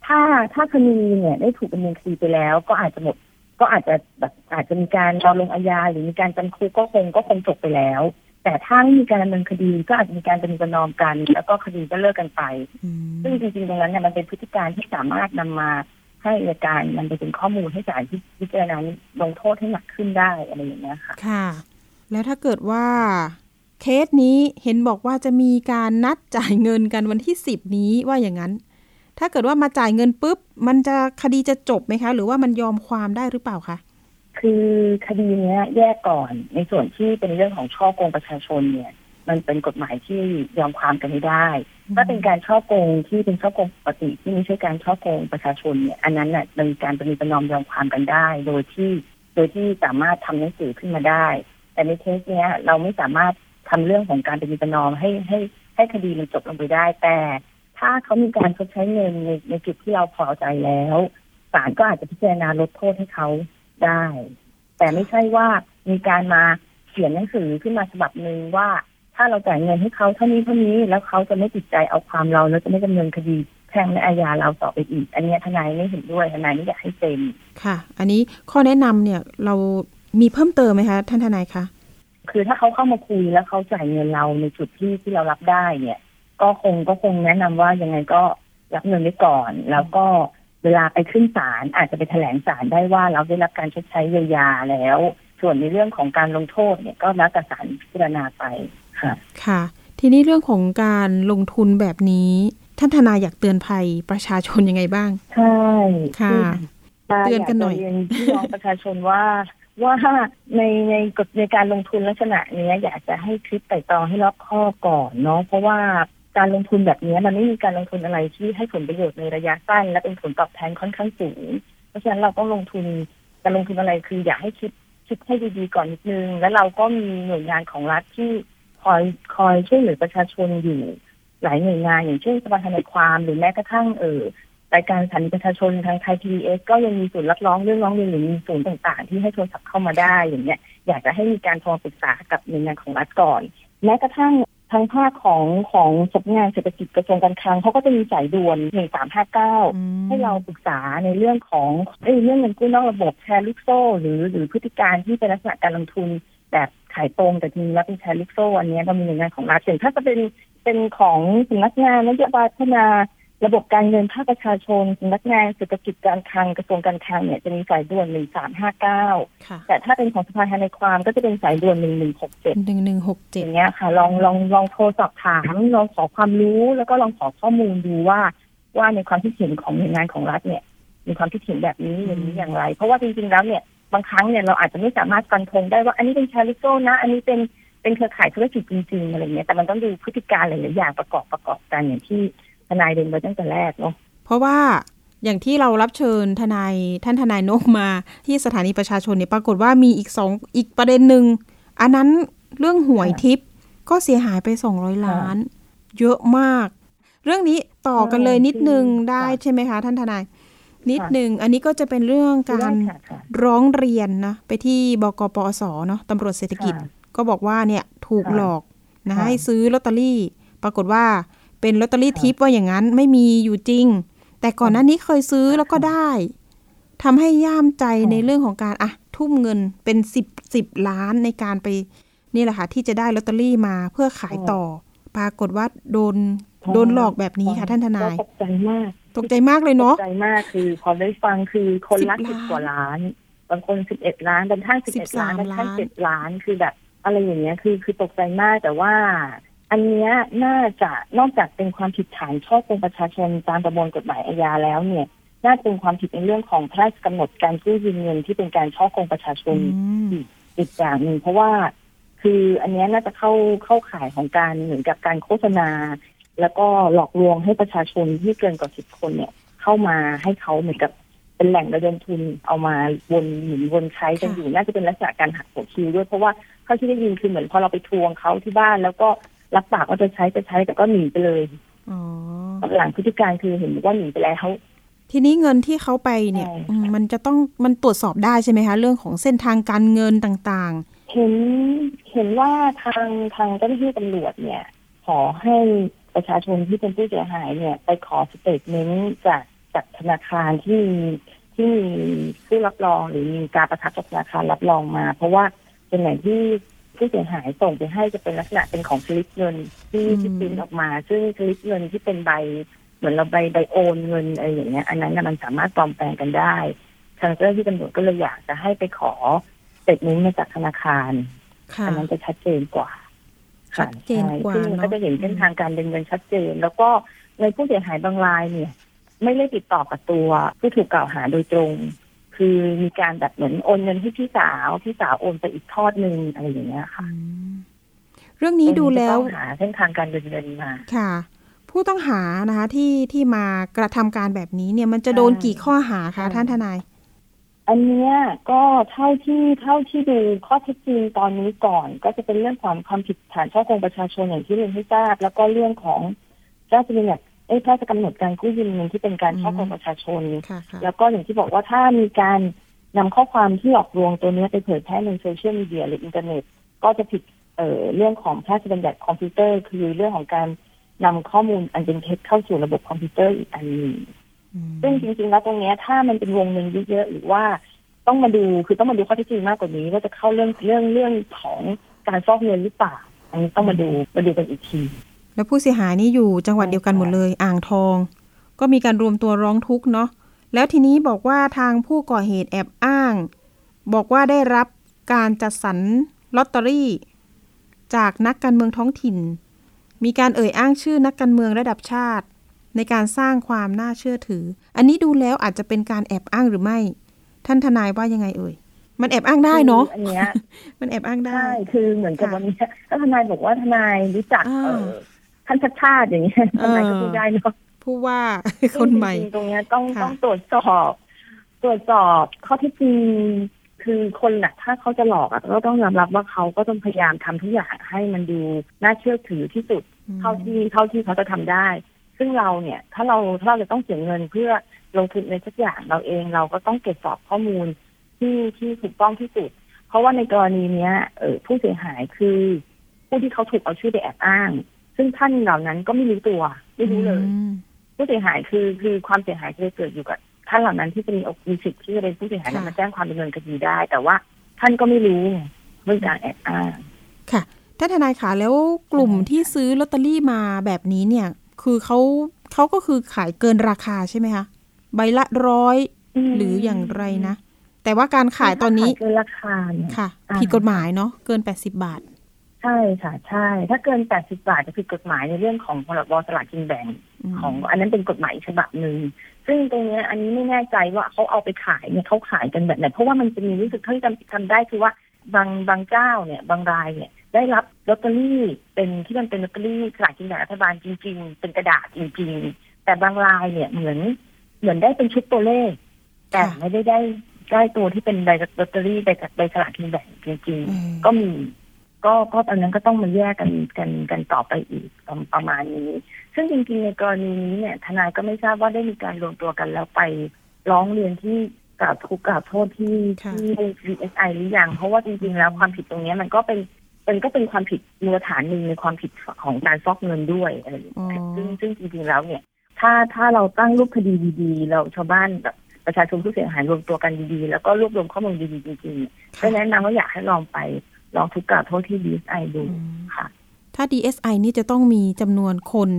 ถ้าถ้าคดีเนี่ยได้ถูกดำเนินคดีไปแล้ว ก็อาจจะหมดก็อาจจะแบบอาจจะมีการรอลงอาญาหรือมีการจำคุกก็คงก็คงจบไปแล้ว แต่ถ้าไม่มีการดำเนินคดีก็อาจจะมีการเป็นประนอมกัน แล้วก็คดีก็เลิกกันไปอืมซึ่งจริงๆตรงนั้นเนี่ยมันเป็นพฤติการที่สามารถนำมาให้อัยการมันไปเป็นข้อมูลให้ศาลที่พิจารณาลงโทษให้หนักขึ้นได้อะไรอย่างเงี้ยค่ะ ค่ะ แล้วถ้าเกิดว่าเคสนี้เห็นบอกว่าจะมีการนัดจ่ายเงินกันวันที่สิบนี้ว่าอย่างนั้น ถ้าเกิดว่ามาจ่ายเงินปุ๊บ มันจะคดีจะจบไหมคะ หรือว่ามันยอมความได้หรือเปล่าคะคือคดีเนี้ย แยกก่อนในส่วนที่เป็นเรื่องของช่อโกงประชาชนเนี่ย มันเป็นกฎหมายที่ยอมความกันไม่ได้ถ้าเป็นการช่อโกงที่เป็นช่อโกงปกติที่ไม่ใช่การช่อโกงประชาชนเนี่ย อันนั้นน่ะมันมีการประนีประนอมยอมความกันได้ โดยที่โดยที่สามารถทำหนังสือขึ้นมาได้ แต่ในเคสเนี้ย เราไม่สามารถทำเรื่องของการประนีประนอมให้ให้ให้คดีมันจบลงไปได้แต่ ถ้าเขามีการชดใช้เงินในในจุดที่เราพอใจแล้วศาลก็อาจจะพิจารณาลดโทษให้เขาได้ แต่ไม่ใช่ว่ามีการมาเขียนหนังสือขึ้นมาฉบับหนึ่งว่า ถ้าเราจ่ายเงินให้เขาเท่านี้เท่านี้แล้วเขาจะไม่ติดใจเอาความเราแล้วจะไม่ดำเนินคดีแพ่งและอาญาเราต่อไปอีก อันเนี้ยทนายไม่เห็นด้วยทนายไม่อยากให้เซ็นค่ะ อันนี้ข้อแนะนำเนี่ยเรามีเพิ่มเติมไหมคะท่านทนายคะคือถ้าเขาเข้ามาคุยแล้วเขาจ่ายเงินเราในจุดที่ที่เรารับได้เนี่ย ก็คงก็คงแนะนำว่ายังไงก็รับเงินไว้ก่อน แล้วก็เวลาไปขึ้นศาลอาจจะไปแถลงศาลได้ว่าเราได้รับการชดใช้เยียวยาแล้ว ส่วนในเรื่องของการลงโทษเนี่ยก็แล้วแต่ศาลพิจารณาไปค่ะ ค่ะ ทีนี้เรื่องของการลงทุนแบบนี้ท่านทนายอยากเตือนภัยประชาชนยังไงบ้าง ใช่ค่ะป้าเตือนกันหน่อยากจะเรียนพี่น้องประชาชนว่าว่าในในกฎในการลงทุนลักษณะเนี้ยอยากจะให้คิดไต่ตรองให้รอบคอบก่อนเนาะเพราะว่า การลงทุนแบบนี้มันไม่มีการลงทุนอะไรที่ให้ผลประโยชน์ในระยะสั้น และเป็นผลตอบแทนค่อนข้างสูง เพราะฉะนั้นเราต้องลงทุนการลงทุนอะไรคืออยากให้คิดคิดให้ดีๆก่อนนิดนึง แล้วเราก็มีหน่วยงานของรัฐที่คอยคอยช่วยเหลือประชาชนอยู่ หลายหน่วยงานอย่างเช่นสภาทนายความหรือแม้กระทั่งเออรายการสถานีประชาชนทางไทยทีเอสก็ยังมีศูนย์รับร้องเรื่องร้องเรียนหรือมีศูนย์ต่างๆ ที่ให้โทรศัพท์เข้ามาได้อย่างเงี้ยอยากจะให้มีการโทรปรึกษากับหน่วยงานของรัฐก่อน แม้กระทั่ง ทางภาคของของสำนักงานเศรษฐกิจกระทรวงการคลังเขาก็จะมีสายด่วนหนึ่งสามห้าเก้าให้เราปรึกษาในเรื่องของเอ้ยเรื่องเงินกู้นอกระบบแชร์ลูกโซ่ หรือหรือพฤติการที่เป็นลักษณะการลงทุนแบบขายตรงแต่จริงๆแล้วเป็นแชร์ลูกโซ่อันเนี้ยเรามีหน่วยงานของรัฐอย่างถ้าจะเป็นเป็นของสำนักงานนโยบายพัฒนา ระบบการเงินภาคประชาชนสำนักงานเศรษฐกิจการคลังกระทรวงการคลังเนี่ยจะมีสายด่วนหนึ่งสามห้าเก้าค่ะแต่ถ้าเป็นของสภาทนายความก็จะเป็นสายด่วนหนึ่งหนึ่งหกเจ็ดหนึ่งหนึ่งหกอเจ็ดย่างเงี้ยค่ะ ลองลองลองโทรสอบถาม ลองขอความรู้แล้วก็ลองขอข้อมูลดูว่า ว่าในความคิดเห็นของหน่วยงานของรัฐเนี่ย มีความคิดเห็นแบบนี้อย่างนี้อย่างไร เพราะว่าจริงๆแล้วเนี่ยบางครั้งเนี่ยเราอาจจะไม่สามารถฟันธงได้ว่า อันนี้เป็นแชร์ลูกโซ่นะ อันนี้เป็นเป็นเครือข่ายธุรกิจจริงๆอะไรเงี้ยแต่มันต้องดูพฤติการหลายๆอย่างประกอบประกอบกันอย่างที่ท นายเดินไว้ตั้งแต่แรกเนาะเพราะว่าอย่างที่เรารับเชิญทนายท่านทนายนกมา ที่สถานีประชาชนเนี่ยปรากฏว่ามีอีกสองอีกประเด็นหนึ่งอันนั้นเรื่องหวยทิพย์ก็เสียหายไปสองร้อยล้าน เยอะมาก เรื่องนี้ต่อกันเลยนิดนึงได้ใช่ไหมคะ ท่านทนาย นิดหนึ่งอันนี้ก็จะเป็นเรื่องการได้ค่ะค่ะร้องเรียนนะไปที่บกปอสเนาะตำรวจเศรษฐกิจค่ะก็บอกว่าเนี่ยถูกค่ะหลอกนะค่ะให้ซื้อลอตเตอรี่ ปรากฏว่า เป็นลอตเตอรี่ค่ะทิปว่าอย่างนั้นไม่มีอยู่จริง แต่ก่อนหน้านี้เคยซื้อแล้วก็ได้ทำให้ย่ามใจค่ะในเรื่องของการอะทุ่มเงินเป็นสิบสิบล้านในการไปนี่แหละค่ะที่จะได้ลอตเตอรี่มาเพื่อขายต่อ ปรากฏว่าโดนโดนหลอกแบบนี้ค่ะท่านทนายก็ตกใจมากตกใจมากเลยตเนาะกใจมากคือพอได้ฟังคือคนละ10สิบล้านกว่าล้าน บางคนสิบเอ็ดล้านบางท่านสิบเอ็ดล้าน13บางท่านล้านเจ็ดล้านคือแบบ อะไรอย่างเงี้ยคือคือตกใจมากแต่ว่า อันนี้น่าจะนอกจากเป็นความผิดฐานช่อโกงประชาชนตามประมวลกฎหมายอาญาแล้วเนี่ยน่าจะเป็นความผิดในเรื่องของพระราชกำหนดการกู้ยืมเงินที่เป็นการช่อโกงประชาชนอีกอย่างหนึ่งเพราะว่าคืออันนี้น่าจะเข้าเข้าข่ายของการเหมือนกับการโฆษณา แล้วก็หลอกลวงให้ประชาชนที่เกินกว่าสิบคนเนี่ย เข้ามาให้เขาเหมือนกับเป็นแหล่งระดมทุนเอามาวนหมุนวนใช้กันอยู่น่าจะเป็นลักษณะการหักหัวคิวด้วยเพราะว่าเท่าที่ได้ยินคือเหมือนพอเราไปทวงเขาที่บ้านแล้วก็ รับปากว่าจะใช้จะใช้แต่ก็หนีไปเลยอ๋อหลังพฤติการคือเห็นว่าหนีไปแล้วทีนี้เงินที่เขาไปเนี่ยใช่อืมมันจะต้องมันตรวจสอบได้ใช่ไหมคะ เรื่องของเส้นทางการเงินต่างเห็นเห็นว่าทางทางเจ้าหน้าที่ตำรวจเนี่ย ขอให้ประชาชนที่เป็นผู้เสียหายเนี่ย ไปขอ statement จากจากธนาคารที่มีที่มีผู้รับรองหรือมีการประทับจากธนาคารรับรองมา เพราะว่าส่วนใหญ่ที่ ผู้เสียหายส่งไปให้จะเป็นลักษณะเป็นของสลิปเงินที่ที่ปริ้นออกมา ซึ่งสลิปเงินที่เป็นใบ เหมือนเราใบใบโอนเงินอะไรอย่างเงี้ย อันนั้นน่ะมันสามารถปลอมแปลงกันได้ทางเจ้าหน้าที่ตำรวจก็เลยอยากจะให้ไปขอ statement มาจากธนาคารๆค่ะอันนั้นจะชัดเจนกว่าชัดเจนกว่าใช่ซึ่งมันก็เนอะจะเห็นเส้นทางการเดินเงินชัดเจน แล้วก็ในผู้เสียหายบางรายเนี่ย ไม่ได้ติดต่อกับตัวผู้ถูกกล่าวหาโดยตรง คือมีการแบบเหมือนโอนเงินให้พี่สาวพี่สาวโอนไปอีกทอดหนึ่งอะไรอย่างเงี้ยค่ะอืมเรื่องนี้ดูแล้วจะต้องหาเส้นทางการเดินเงินมาค่ะ ผู้ต้องหานะคะที่ที่มากระทำการแบบนี้เนี่ยมันจะโดนใช่กี่ข้อหาคะใช่ท่านทนาย อันเนี้ยก็เท่าที่เท่าที่ดูข้อเท็จจริงตอนนี้ก่อน ก็จะเป็นเรื่องของความผิดฐานช่อโกงประชาชนอย่างที่เรียนให้ทราบแล้วก็เรื่องของพระราชบัญญัติ เอ้ยพระราชกำหนดการกู้ยืมเงินที่เป็นการฉ้อโกงประชาชนค่ะค่ะแล้วก็อย่างที่บอกว่าถ้ามีการนำข้อความที่หลอกลวงตัวเนี้ยไปเผยแพร่ในโซเชียลมีเดียหรืออินเทอร์เน็ต ก็จะผิดเอ่อเรื่องของพระราชบัญญัติคอมพิวเตอร์ คือเรื่องของการนำข้อมูลอันเป็นเท็จเข้าสู่ระบบคอมพิวเตอร์อีกอันหนึ่งอืมซึ่งจริงๆแล้วตรงเนี้ยถ้ามันเป็นวงเงินเยอะๆหรือว่าต้องมาดูคือต้องมาดูข้อเท็จจริงมากกว่านี้ว่าจะเข้าเรื่องเรื่องเรื่องของการฟอกเงินหรือเปล่าอันนี้ต้องมาดูมาดูกันอีกที แล้วผู้เสียหายนี่อยู่จังหวัดเดียวกันหมดเลย อ่างทอง ก็มีการรวมตัวร้องทุกข์เนาะแล้วทีนี้บอกว่าทางผู้ก่อเหตุแอบอ้าง บอกว่าได้รับการจัดสรรลอตเตอรี่ จากนักการเมืองท้องถิ่น มีการเอ่ยอ้างชื่อนักการเมืองระดับชาติ ในการสร้างความน่าเชื่อถือ อันนี้ดูแล้วอาจจะเป็นการแอบอ้างหรือไม่ ท่านทนายว่ายังไงเอ่ยมันแอบอ้างได้เนาะคืออันเนี้ยมันแอบอ้างได้ใช่คือเหมือนกับค่ะวันนี้ถ้าทนายบอกว่าทนายรู้จักอ่าเอ่อ ท่านชัดชาติอย่างเงี้ยทนายก็พูดได้เนาะผู้ว่าคนใหม่จริงๆตรงเนี้ยต้องค่ะต้องตรวจสอบ ตรวจสอบข้อเท็จจริงคือคนน่ะถ้าเขาจะหลอกอะก็ต้องยอมรับว่าเขาก็ต้องพยายามทำทุกอย่างให้มันดูน่าเชื่อถือที่สุด เท่าที่เท่าที่เขาจะทำได้ ซึ่งเราเนี่ย ถ้าเราถ้าเราจะต้องเสียเงินเพื่อลงทุนในสักอย่างเราเองเราก็ต้องเก็บสอบข้อมูลที่ที่ถูกต้องที่สุด เพราะว่าในกรณีเนี้ยเออผู้เสียหายคือ ผู้ที่เขาถูกเอาชื่อไปแอบอ้าง ซึ่งท่านเหล่านั้นก็ไม่รู้ตัว ไม่รู้เลยอืมผู้เสียหายคือคือความเสียหายที่จะเกิดอยู่กับท่านเหล่านั้นที่จะมีโอกมีสิทธิ์ที่จะเป็นผู้เสียหายค่ะและมาแจ้งความดำเนินคดีได้ แต่ว่าท่านก็ไม่รู้ไงเรื่องการแอบอ้างค่ะท่านทนายขาแล้วกลุ่มใช่ค่ะที่ซื้อลอตเตอรี่มาแบบนี้เนี่ย คือเขาเขาก็คือขายเกินราคาใช่ไหมคะใบละร้อยหรืออย่างไรนะ แต่ว่าการขายตอนนี้ถ้ขเกินราคาเนี่ยค่ะอ่าผิดกฎหมายเนาะเกิน80บาท ใช่ค่ะใช่ ถ้าเกิน 80 บาทจะผิดกฎหมายในเรื่องของพรบสลากกินแบ่งมของ อันนั้นเป็นกฎหมายอีกฉบับหนึ่งซึ่งตรงเนี้ยอันนี้ไม่แน่ใจว่าเขาเอาไปขายเนี่ยเขาขายกันแบบไหนเพราะว่ามันจะมีรู้สึกเท่าที่จำจำได้คือว่าบางบางเจ้าเนี่ยบางรายเนี่ยได้รับลอตเตอรี่เป็นที่มันเป็นลอตเตอรี่สลากกินแบ่งรัฐบาลจริง ๆ เป็นกระดาษจริง ๆ แต่บางรายเนี่ยเหมือนเหมือนได้เป็นชุดตัวเลข แต่ค่ะไม่ได้ได้ได้ตัวที่เป็นใบลอตเตอรี่ใบใบสลากกินแบ่งจริงอืมๆก็มี ก็ก็ตอนนั้นก็ต้องมาแยกกันกันกันต่อไปอีกประประมาณนี้ ซึ่งจริงๆในกรณีนี้เนี่ย ทนายก็ไม่ทราบว่าได้มีการรวมตัวกันแล้วไปร้องเรียนที่กล่าวทุกข์กล่าวโทษที่ค่ะที่ DSI หรือยังเพราะว่าจริงๆแล้วความผิดตรงเนี้ยมันก็เป็นเป็นก็เป็นความผิดมูลฐานหนึ่งในความผิดของการฟอกเงินด้วยอะไรอย่างเงี้ยอ๋อซึ่งซึ่งจริงๆแล้วเนี่ย ถ้าถ้าเราตั้งรูปคดีดีๆ เราชาวบ้านแบบประชาชนผู้เสียหายรวมตัวกันดีๆ แล้วก็รวบรวมข้อมูลดีๆจริงๆก็ค่ะแนะนำว่าอยากให้ลองไป ลองทุกข์กล่าวโทษที่ DSI ดูอืมค่ะ ถ้า DSI นี่จะต้องมีจำนวนคน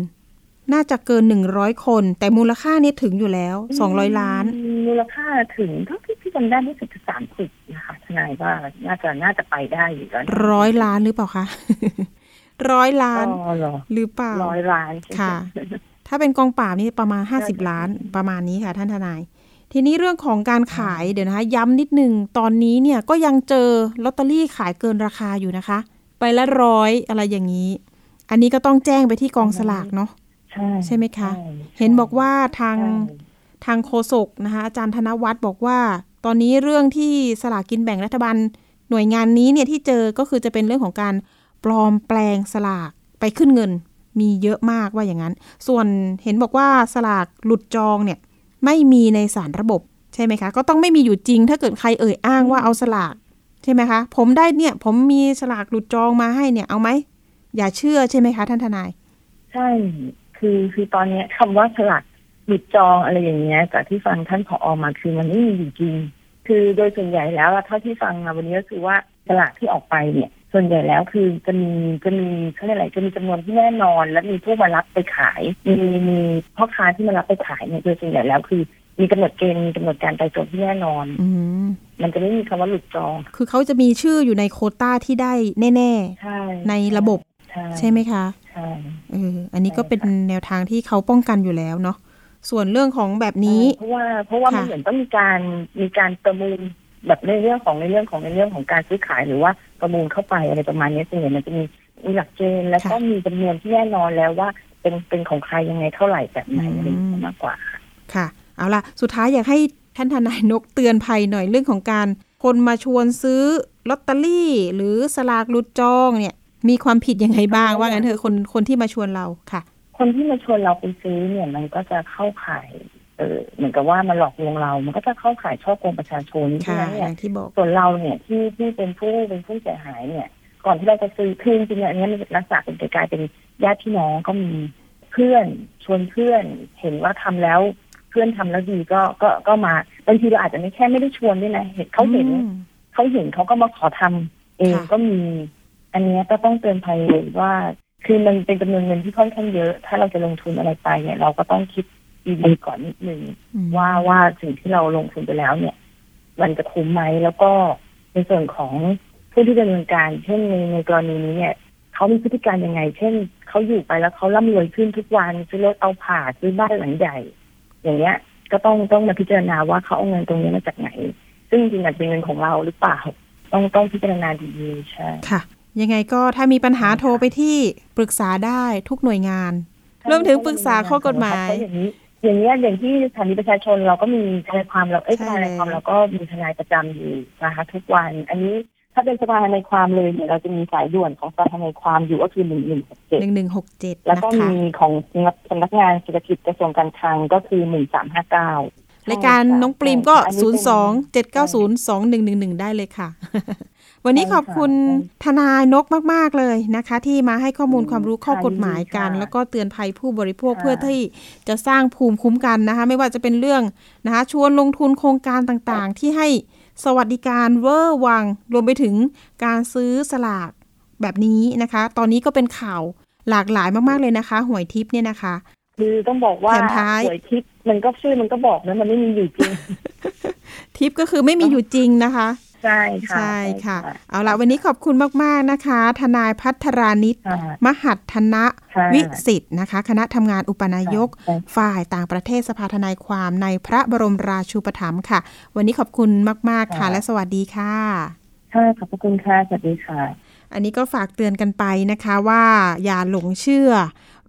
น่าจะเกิน100คน แต่มูลค่านี่ถึงอยู่แล้ว200ล้าน มูลค่าถึงเท่าที่พี่จำได้รู้สึกจะสามสิบนะคะทนายว่าน่าจะน่าจะไปได้อยู่แล้วนะร้อยล้านหรือเปล่าคะร้อยล้านอ๋อเหรอหรือเปล่าร้อยล้านใช่ไหมค่ะ ถ้าเป็นกองปราบนี่ประมาณน่าจะ50ล้านประมาณนี้ค่ะ ท่านทนาย ทีนี้เรื่องของการขายเดี๋ยวนะคะ ย้ำนิดนึงตอนนี้เนี่ยก็ยังเจอลอตเตอรี่ขายเกินราคาอยู่นะคะ ไปละร้อยอะไรอย่างนี้ อันนี้ก็ต้องแจ้งไปที่กองสลากเนาะใช่ใช่ไหมคะใช่เห็นบอกว่าทางใช่ทางโฆษกนะคะอาจารย์ธนวัฒน์บอกว่า ตอนนี้เรื่องที่สลากกินแบ่งรัฐบาลหน่วยงานนี้เนี่ยที่เจอก็คือจะเป็นเรื่องของการปลอมแปลงสลากไปขึ้นเงิน มีเยอะมากว่าอย่างนั้น ส่วนเห็นบอกว่าสลากหลุดจองเนี่ย ไม่มีในสารระบบใช่ไหมคะ ก็ต้องไม่มีอยู่จริง ถ้าเกิดใครเอ่ยอ้างว่าเอาสลากใช่ไหมคะ ผมได้เนี่ย ผมมีสลากหลุดจองมาให้เนี่ยเอาไหมอย่าเชื่อใช่ไหมคะ ท่านทนาย ใช่คือคือตอนเนี้ยคำว่าสลักหยุดจองอะไรอย่างเงี้ยจากที่ฟังท่านผออมาคือมันไม่มีอยู่จริง คือโดยส่วนใหญ่แล้วอะเท่าที่ฟังมาวันนี้ก็คือว่าสลากที่ออกไปเนี่ย ส่วนใหญ่แล้วคือจะมีจะมีเขาเรียกอะไรจะมีจำนวนที่แน่นอน และมีผู้มารับไปขายมีมีพ่อค้าที่มารับไปขายเนี่ยโดยส่วนใหญ่แล้วคือมีกำหนดเกณฑ์มีกำหนดการไต่สวนที่แน่นอนอืมมันจะไม่มีคำว่าหลุดจอง คือเขาจะมีชื่ออยู่ในโควต้าที่ได้แน่ใช่ในระบบใช่ๆใช่ไหมคะใช่เอออันนี้ก็ใช่ค่ะเป็นแนวทางที่เขาป้องกันอยู่แล้วเนาะส่วนเรื่องของแบบนี้ เพราะว่าเพราะว่ามันค่ะเหมือนต้องมีการมีการประมูล แบบในเรื่องของในเรื่องของในเรื่องของการซื้อขายหรือว่าประมูลเข้าไปอะไรประมาณนี้ส่วนใหญ่มันจะมีมีหลักเกณฑ์แล้วก็มีจำนวนที่แน่นอนแล้วว่าเป็นเป็นของใครยังไงเท่าไหร่แบบไหนอะไรอย่างเงี้ยมากกว่าค่ะค่ะ เอาล่ะ สุดท้ายอยากให้ท่านทนายนกเตือนภัยหน่อยเรื่องของการคนมาชวนซื้อลอตเตอรี่ หรือสลากหลุดจองเนี่ย มีความผิดยังไงบ้าง ว่างั้นเถอะคนคนที่มาชวนเราค่ะ คนที่มาชวนเราไปซื้อเนี่ยมันก็จะเข้าข่าย เออเหมือนกับว่ามันหลอกลวงเรา มันก็จะเข้าข่ายช่อโกงประชาชนเพราะค่ะฉะนั้นอเนี่ยย่างที่บอกส่วนเราเนี่ยที่ที่เป็นผู้เป็นผู้เสียหายเนี่ย ก่อนที่เราจะซื้อคือจริงๆอันนี้มันลักษณะเป็นกลายเป็นญาติพี่น้องก็มีเพื่อนชวนเพื่อนเห็นว่าทำแล้ว เพื่อนทำแล้วดีก็ก็ก็มาบางทีเราอาจจะไม่แค่ไม่ได้ชวนด้วยนะเห็นเขาเห็นอืมเขาเห็นเขาก็มาขอทำเองค่ะก็มี อันเนี้ยก็ต้องเตือนภัยเลยว่าคือมันเป็นจำนวนเงินที่ค่อนข้างเยอะ ถ้าเราจะลงทุนอะไรไปเนี่ย เราก็ต้องคิด ดีๆก่อนนิดนึงอืมว่าว่าสิ่งที่เราลงทุนไปแล้วเนี่ย มันจะคุ้มไหมแล้วก็ในส่วนของผู้ที่ดำเนินการ เช่นในในกรณีนี้เนี่ยเขามีพฤติการยังไง เช่นเขาอยู่ไปแล้วเขาร่ำรวยขึ้นทุกวันซื้อรถเอาผ่าซื้อบ้านหลังใหญ่ อย่างเงี้ย ก็ต้องต้องมาพิจารณาว่าเขาเอาเงินตรงนี้มาจากไหน ซึ่งจริงๆอาจเป็นเงินของเราหรือเปล่า ต้องต้องพิจารณาดีๆใช่ค่ะ ยังไงก็ถ้ามีปัญหาโทรไปที่ปรึกษาได้ทุกหน่วยงานรวมถึงปรึกษาข้อกฎหมายเพระอย่างนี้ อย่างเนี้ยอย่างที่สถานีประชาชนเราก็มีทนายความเราเอ้ยใช่ทนายความเราก็มีทนายประจำอยู่นะคะทุกวัน อันนี้ถ้าเป็นสภาทนายความเลยเนี่ยเราจะมีสายด่วนของสภาทนายความอยู่ก็คือหนึ่งหนึ่งหกเจ็ดหนึ่งหนึ่งหกเจ็ดแล้วนะก็คะมีของสำนักงานเศรษฐกิจกระทรวงการคลังก็คือหนึ่งสามห้าเก้ารายการน้องปรีมก็อันนี้0เป็น2 7 9 0 2 1 1 1ได้เลยค่ะ วันนี้ใช่ขอบคุณค่ะทนายนกมาก ๆ เลยนะคะ ที่มาให้ข้อมูลความรู้ข้อกฎหมายกันค่ะแล้วก็เตือนภัยผู้บริโภคค่ะเพื่อที่จะสร้างภูมิคุ้มกันนะคะ ไม่ว่าจะเป็นเรื่องนะคะ ชวนลงทุนโครงการต่างๆ ที่ให้สวัสดิการเวอร์วัง รวมไปถึงการซื้อสลากแบบนี้นะคะ ตอนนี้ก็เป็นข่าวหลากหลายมาก ๆ เลยนะคะ หวยทิพย์เนี่ยนะคะ คือต้องบอกว่าแถมท้ายหวยทิพย์มันก็ชื่อมันก็บอกนะมันไม่มีอยู่จริง ทิปก็คือไม่มีอยู่จริงนะคะ ใช่ค่ะ ใช่ค่ะ เอาละวันนี้ขอบคุณมาก ๆ นะคะ ทนายพัทรานิตค่ะมหัทธนะค่ะวิสิทธ์นะคะ คณะทำงานอุปนายกค่ะฝ่ายต่างประเทศสภาทนายความในพระบรมราชูปถัมภ์ค่ะ วันนี้ขอบคุณมาก ๆ ค่ะค่ะและสวัสดีค่ะค่ะขอบพระคุณค่ะ สวัสดีค่ะ อันนี้ก็ฝากเตือนกันไปนะคะว่าอย่าหลงเชื่อ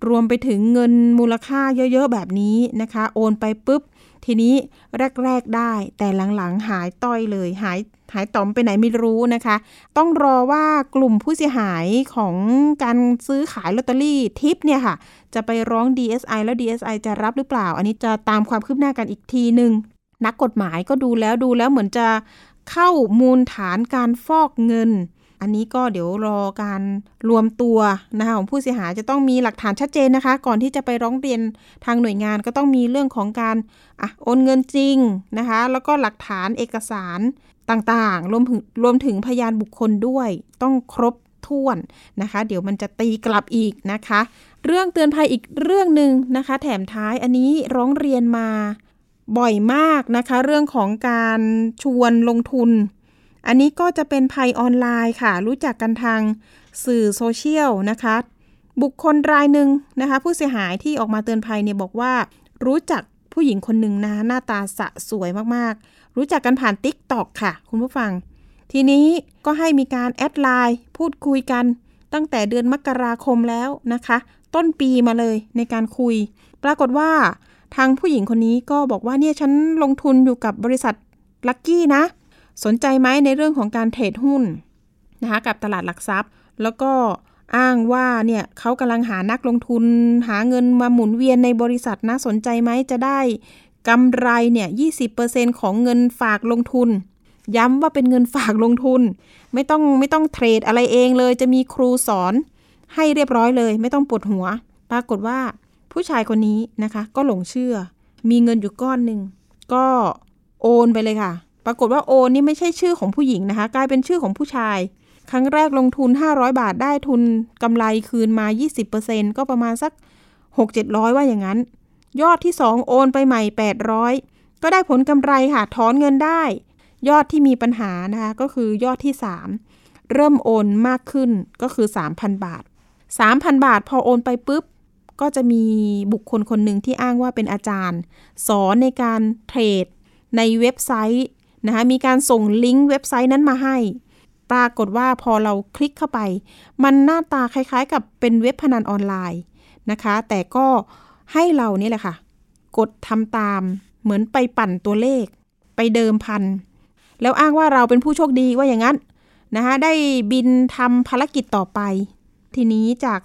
รวมไปถึงเงินมูลค่าเยอะ ๆ แบบนี้นะคะ โอนไปปุ๊บ ทีนี้แรก ๆได้ แต่หลังๆหายต้อยเลย หายหายต่อมไปไหนไม่รู้นะคะ ต้องรอว่ากลุ่มผู้เสียหายของการซื้อขายลอตเตอรี่ทิปเนี่ยค่ะ จะไปร้อง DSI แล้ว DSI จะรับหรือเปล่า อันนี้จะตามความคืบหน้ากันอีกทีหนึ่งนักกฎหมายก็ดูแล้วดูแล้วเหมือนจะเข้ามูลฐานการฟอกเงิน อันนี้ก็เดี๋ยวรอการรวมตัวนะคะของผู้เสียหายจะต้องมีหลักฐานชัดเจนนะคะ ก่อนที่จะไปร้องเรียนทางหน่วยงานก็ต้องมีเรื่องของการอะโอนเงินจริงนะคะ แล้วก็หลักฐานเอกสารต่างๆ รวมถึงรวมถึงพยานบุคคลด้วย ต้องครบถ้วนนะคะ เดี๋ยวมันจะตีกลับอีกนะคะ เรื่องเตือนภัยอีกเรื่องหนึ่งนะคะ แถมท้ายอันนี้ร้องเรียนมาบ่อยมากนะคะ เรื่องของการชวนลงทุน อันนี้ก็จะเป็นภัยออนไลน์ค่ะ รู้จักกันทางสื่อโซเชียลนะคะ บุคคลรายหนึ่งนะคะ ผู้เสียหายที่ออกมาเตือนภัยเนี่ยบอกว่า รู้จักผู้หญิงคนหนึ่งนะหน้าตาสะสวยมากๆ รู้จักกันผ่าน t ิ k t o k ค่ะ คุณผู้ฟัง ทีนี้ก็ให้มีการแอดไลน์พูดคุยกัน ตั้งแต่เดือนมกราคมแล้วนะคะ ต้นปีมาเลยในการคุย ปรากฏว่าทางผู้หญิงคนนี้ก็บอกว่าเนี่ยฉันลงทุนอยู่กับบริษัทลักกี้นะ สนใจไหมในเรื่องของการเทรดหุ้นนะคะกับตลาดหลักทรัพย์ แล้วก็อ้างว่าเนี่ยเขากำลังหานักลงทุน หาเงินมาหมุนเวียนในบริษัทนะสนใจไหมจะได้กำไรเนี่ย20%ของเงินฝากลงทุน ย้ำว่าเป็นเงินฝากลงทุน ไม่ต้องไม่ต้องเทรดอะไรเองเลย จะมีครูสอนให้เรียบร้อยเลย ไม่ต้องปวดหัว ปรากฏว่าผู้ชายคนนี้นะคะ ก็หลงเชื่อ มีเงินอยู่ก้อนหนึ่งก็โอนไปเลยค่ะ ปรากฏว่าโอนนี่ไม่ใช่ชื่อของผู้หญิงนะคะ กลายเป็นชื่อของผู้ชาย ครั้งแรกลงทุน 500 บาทได้ทุนกำไรคืนมา 20%ก็ประมาณสัก 6-700 ว่าอย่างนั้น ยอดที่ 2 โอนไปใหม่ 800 ก็ได้ผลกำไรค่ะถอนเงินได้ ยอดที่มีปัญหานะคะก็คือยอดที่ 3 เริ่มโอนมากขึ้นก็คือ 3,000 บาท 3,000 บาทพอโอนไปปุ๊บก็จะมีบุคคลคนหนึ่งที่อ้างว่าเป็นอาจารย์ สอนในการเทรดในเว็บไซต์ นะคะมีการส่งลิงก์เว็บไซต์นั้นมาให้ ปรากฏว่าพอเราคลิกเข้าไป มันหน้าตาคล้ายๆ กับเป็นเว็บพนันออนไลน์นะคะ แต่ก็ให้เรานี่แหละค่ะ กดทำตามเหมือนไปปั่นตัวเลข ไปเดิมพัน แล้วอ้างว่าเราเป็นผู้โชคดีว่าอย่างนั้นนะคะได้บินทำภารกิจต่อไป ทีนี้จาก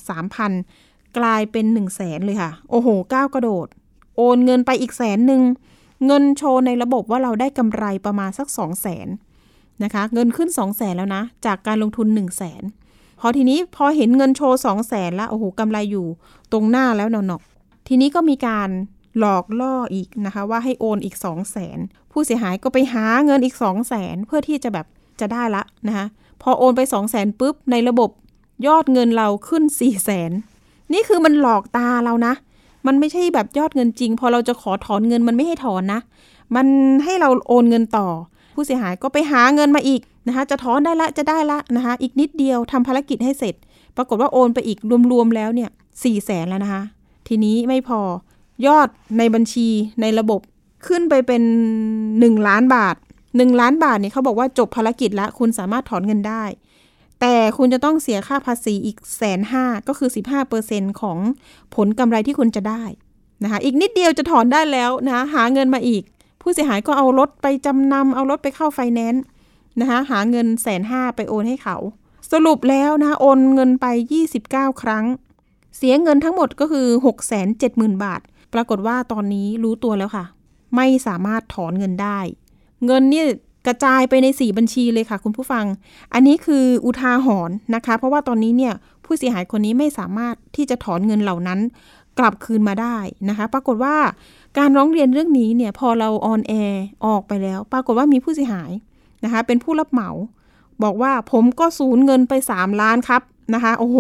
3,000 กลายเป็น 1 0 0 0 0แสนเลยค่ะ โอ้โหก้าวกระโดดโโอนเงินไปอีกแสนหนึ่ง เงินโชว์ในระบบว่าเราได้กำไรประมาณสัก 2 0 0แสนนะคะ เงินขึ้น 2 0 0แสนแล้วนะ จากการลงทุน 1 0 0 0 0แสนพอทีนี้พอเห็นเงินโชว์ 2 0 0แสนแล้วโอ้โหกำไรอยู่ตรงหน้าแล้วเนาะทีนี้ก็มีการหลอกล่ออีกนะคะ ว่าให้โอนอีก 2 0 0แสนผู้เสียหายก็ไปหาเงินอีก 2 0 0แสนเพื่อที่จะแบบจะได้ละนะคะพอโอนไป 2 0 0แสนปุ๊บในระบบยอดเงินเราขึ้น 4 0 0แสนนี่คือมันหลอกตาเรานะ มันไม่ใช่แบบยอดเงินจริง พอเราจะขอถอนเงินมันไม่ให้ถอนนะ มันให้เราโอนเงินต่อ ผู้เสียหายก็ไปหาเงินมาอีกนะคะจะถอนได้ละจะได้ละนะคะอีกนิดเดียวทำภารกิจให้เสร็จ ปรากฏว่าโอนไปอีกรวมๆแล้วเนี่ยสี่แสนแล้วนะคะทีนี้ไม่พอยอดในบัญชีในระบบขึ้นไปเป็น 1 ล้านบาท 1 ล้านบาทเนี่ยเขาบอกว่าจบภารกิจแล้วคุณสามารถถอนเงินได้ แต่คุณจะต้องเสียค่าภาษีอีกแสนห้าก็คือ 15%ของผลกำไรที่คุณจะได้นะคะอีกนิดเดียวจะถอนได้แล้วนะคะหาเงินมาอีก ผู้เสียหายก็เอารถไปจำนำเอารถไปเข้าไฟแนนซ์นะคะหาเงินแสนห้าไปโอนให้เขา สรุปแล้วนะคะโอนเงินไป 29 ครั้ง เสียเงินทั้งหมดก็คือ 670,000 บาท ปรากฏว่าตอนนี้รู้ตัวแล้วค่ะ ไม่สามารถถอนเงินได้ เงินนี่ กระจายไปใน 4 บัญชีเลยค่ะคุณผู้ฟัง อันนี้คืออุทาหรณ์นะคะ เพราะว่าตอนนี้เนี่ยผู้เสียหายคนนี้ไม่สามารถที่จะถอนเงินเหล่านั้นกลับคืนมาได้นะคะ ปรากฏว่าการร้องเรียนเรื่องนี้เนี่ยพอเรา on air ออกไปแล้ว ปรากฏว่ามีผู้เสียหายนะคะ เป็นผู้รับเหมา บอกว่าผมก็สูญเงินไป 3 ล้านครับนะคะ โอ้โห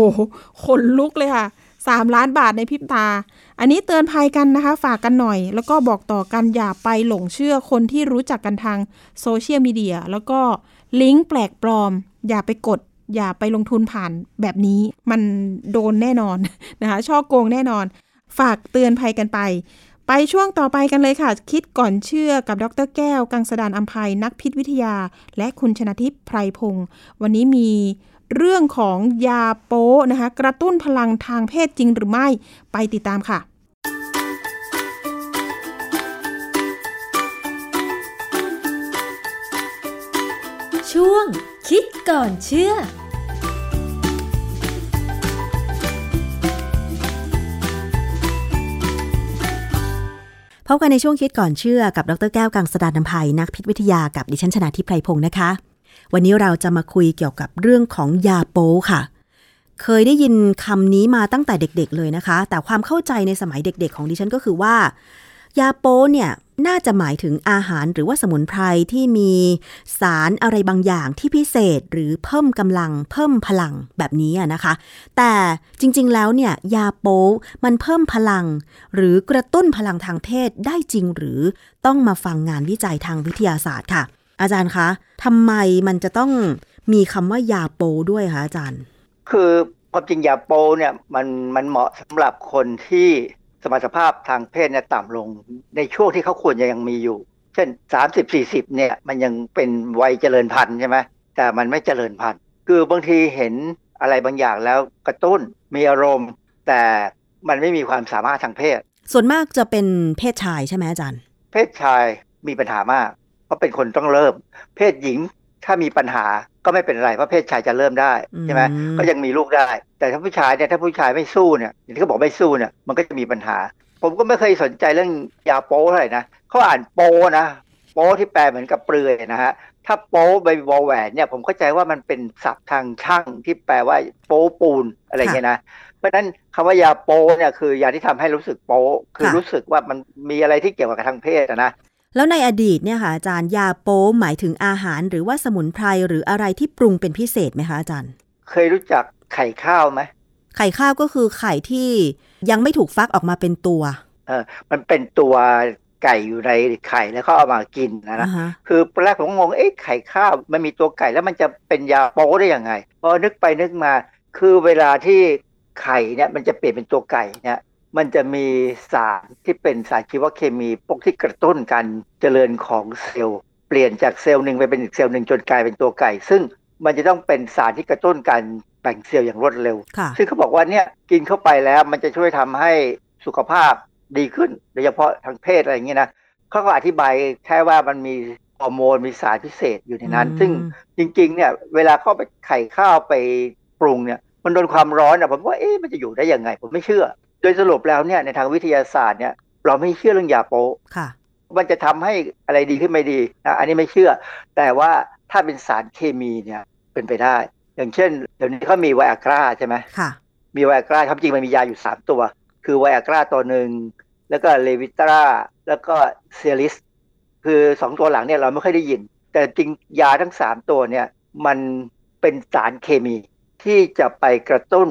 ขนลุกเลยค่ะ 3 ล้านบาทในพริบตา อันนี้เตือนภัยกันนะคะ ฝากกันหน่อย แล้วก็บอกต่อกันอย่าไปหลงเชื่อคนที่รู้จักกันทางโซเชียลมีเดียแล้วก็ลิงก์แปลกปลอม อย่าไปกด อย่าไปลงทุนผ่านแบบนี้มันโดนแน่นอนนะคะช่อโกงแน่นอน ฝากเตือนภัยกันไป ไปช่วงต่อไปกันเลยค่ะ คิดก่อนเชื่อกับดรแก้ว กังสดานอัมภัยนักพิษวิทยา และคุณชนะทิพย์ไพรพงศ์วันนี้มี เรื่องของยาโป้นะคะ กระตุ้นพลังทางเพศจริงหรือไม่ไปติดตามค่ะช่วงคิดก่อนเชื่อ พบกันในช่วงคิดก่อนเชื่อกับ ดรแก้วกังสดานนภัยนักพิษวิทยากับดิฉันชนะทิพไพรพงศ์นะคะ วันนี้เราจะมาคุยเกี่ยวกับเรื่องของยาโป้ค่ะ เคยได้ยินคำนี้มาตั้งแต่เด็กๆเลยนะคะ แต่ความเข้าใจในสมัยเด็กๆ ของดิฉันก็คือว่า ยาโป้เนี่ยน่าจะหมายถึงอาหารหรือว่าสมุนไพรที่มีสารอะไรบางอย่างที่พิเศษหรือเพิ่มกำลัง เพิ่มพลังแบบนี้นะคะ แต่จริงๆแล้วเนี่ยยาโป้มันเพิ่มพลัง หรือกระตุ้นพลังทางเพศได้จริงหรือต้องมาฟังงานวิจัยทางวิทยาศาสตร์ค่ะ อาจารย์คะทำไมมันจะต้องมีคำว่ายาโป้ด้วยคะอาจารย์ คือความจริงยาโปเนี่ยมันมันเหมาะสำหรับคนที่สมรรถภาพทางเพศเนี่ยต่ำลงในช่วงที่เขาควรจะยังมีอยู่ เช่น 30 40เนี่ยมันยังเป็นวัยเจริญพันธุ์ใช่ไหมแต่มันไม่เจริญพันธุ์ คือบางทีเห็นอะไรบางอย่างแล้วกระตุ้นมีอารมณ์ แต่มันไม่มีความสามารถทางเพศ ส่วนมากจะเป็นเพศชายใช่ไหมอาจารย์ เพศชายมีปัญหามากเพ ราะเป็นคนต้องเริ่ม เพศหญิงถ้ามีปัญหาก็ไม่เป็นไรเพราะเพศชายจะเริ่มได้ใช่ไหมอืมก็ยังมีลูกได้ แต่ถ้าผู้ชายเนี่ยถ้าผู้ชายไม่สู้เนี่ยอย่างที่เขาบอกไม่สู้เนี่ยมันก็จะมีปัญหา ผมก็ไม่เคยสนใจเรื่องยาโป้เท่าไหร่นะเขาอ่านโป้นะโป้ที่แปลเหมือนกับเปลือยนะฮะถ้าโป้ใบวอลแหวนเนี่ยผมเข้าใจว่ามันเป็นศัพท์ทางช่างที่แปลว่าโป้ปูนอะไรอย่างเงี้ยนะเพราะฉะนั้นคำว่ายาโป้เนี่ยคือยาที่ทำให้รู้สึกโป้คือค่ะรู้สึกว่ามันมีอะไรที่เกี่ยวกับทางเพศอะนะ แล้วในอดีตเนี่ยค่ะอาจารย์ยาโป้หมายถึงอาหารหรือว่าสมุนไพรหรืออะไรที่ปรุงเป็นพิเศษไหมคะอาจารย์ เคยรู้จักไข่ข้าวไหมไข่ข้าวก็คือไข่ที่ยังไม่ถูกฟักออกมาเป็นตัวเออมันเป็นตัวไก่อยู่ในไข่แล้วเขาเอามากินนะนะอ่าฮะคือแรกผมก็งงเอ๊ะไข่ข้าวมันมีตัวไก่แล้วมันจะเป็นยาโป๊ได้ยังไงพอนึกไปนึกมา คือเวลาที่ไข่เนี่ยมันจะเปลี่ยนเป็นตัวไก่เนี่ย มันจะมีสารที่เป็นสารชีวเคมีพวกที่กระตุ้นการเจริญของเซลล์ เปลี่ยนจากเซลล์หนึ่งไปเป็นอีกเซลล์หนึ่งจนกลายเป็นตัวไก่ ซึ่งมันจะต้องเป็นสารที่กระตุ้นการแบ่งเซลล์อย่างรวดเร็วค่ะซึ่งเขาบอกว่าเนี่ยกินเข้าไปแล้วมันจะช่วยทำให้สุขภาพดีขึ้น โดยเฉพาะทางเพศอะไรอย่างนี้นะเขาก็อธิบายแค่ว่ามันมีฮอร์โมนมีสารพิเศษอยู่ในนั้นอืมซึ่งจริง ๆ เนี่ยเวลาเข้าไปไข่ข้าวไปปรุงเนี่ย มันโดนความร้อนอะผมว่าเอ๊ะมันจะอยู่ได้ยังไง ผมไม่เชื่อ โดยสรุปแล้วเนี่ยในทางวิทยาศาสตร์เนี่ยเราไม่เชื่อเรื่องยาโปค่ะมันจะทำให้อะไรดีขึ้นไม่ดีนะอันนี้ไม่เชื่อ แต่ว่าถ้าเป็นสารเคมีเนี่ยเป็นไปได้ อย่างเช่นเดี๋ยวนี้เขามีไวอากราใช่ไหมค่ะมีไวอากราครับจริงมันมียาอยู่ 3 ตัว คือไวอากราตัวหนึ่งแล้วก็เลวิตราแล้วก็เซลิสคือ2ตัวหลังเนี่ยเราไม่ค่อยได้ยิน แต่จริงยาทั้ง3ตัวเนี่ยมันเป็นสารเคมีที่จะไปกระตุ้น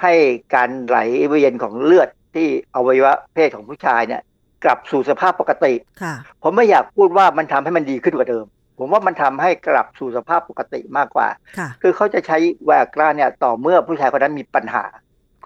ให้การไหลเวียนของเลือดที่อวัยวะเพศของผู้ชายเนี่ยกลับสู่สภาพปกติค่ะผมไม่อยากพูดว่ามันทำให้มันดีขึ้นกว่าเดิม ผมว่ามันทำให้กลับสู่สภาพปกติมากกว่าค่ะคือเขาจะใช้ไวอากราเนี่ยต่อเมื่อผู้ชายคนนั้นมีปัญหา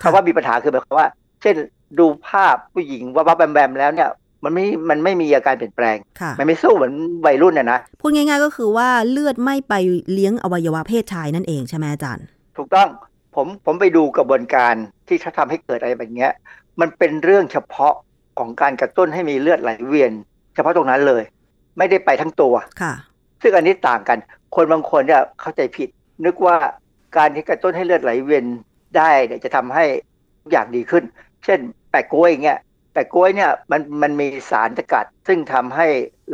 ค่ะคำว่ามีปัญหาคือหมายความว่า เช่นดูภาพผู้หญิงว่าว่าแบมแบมแล้วเนี่ยมันไม่ มันไม่มีอาการเปลี่ยนแปลงค่ะมันไม่สู้เหมือนวัยรุ่นน่ะนะ พูดง่ายๆก็คือว่าเลือดไม่ไปเลี้ยงอวัยวะเพศชายนั่นเองใช่ไหมอาจารย์ ถูกต้อง ผมผมไปดูกระบวนการที่เขาทำให้เกิดอะไรแบบเนี้ยมันเป็นเรื่องเฉพาะของการกระตุ้นให้มีเลือดไหลเวียน เฉพาะตรงนั้นเลย ไม่ได้ไปทั้งตัวค่ะ ซึ่งอันนี้ต่างกัน คนบางคนเนี่ยเข้าใจผิด นึกว่าการที่กระตุ้นให้เลือดไหลเวียนได้เนี่ยจะทำให้ทุกอย่างดีขึ้น เช่น แปะกล้วยอย่างเงี้ยแปะกล้วยเนี่ยมันมันมีสารสกัด ซึ่งทำให้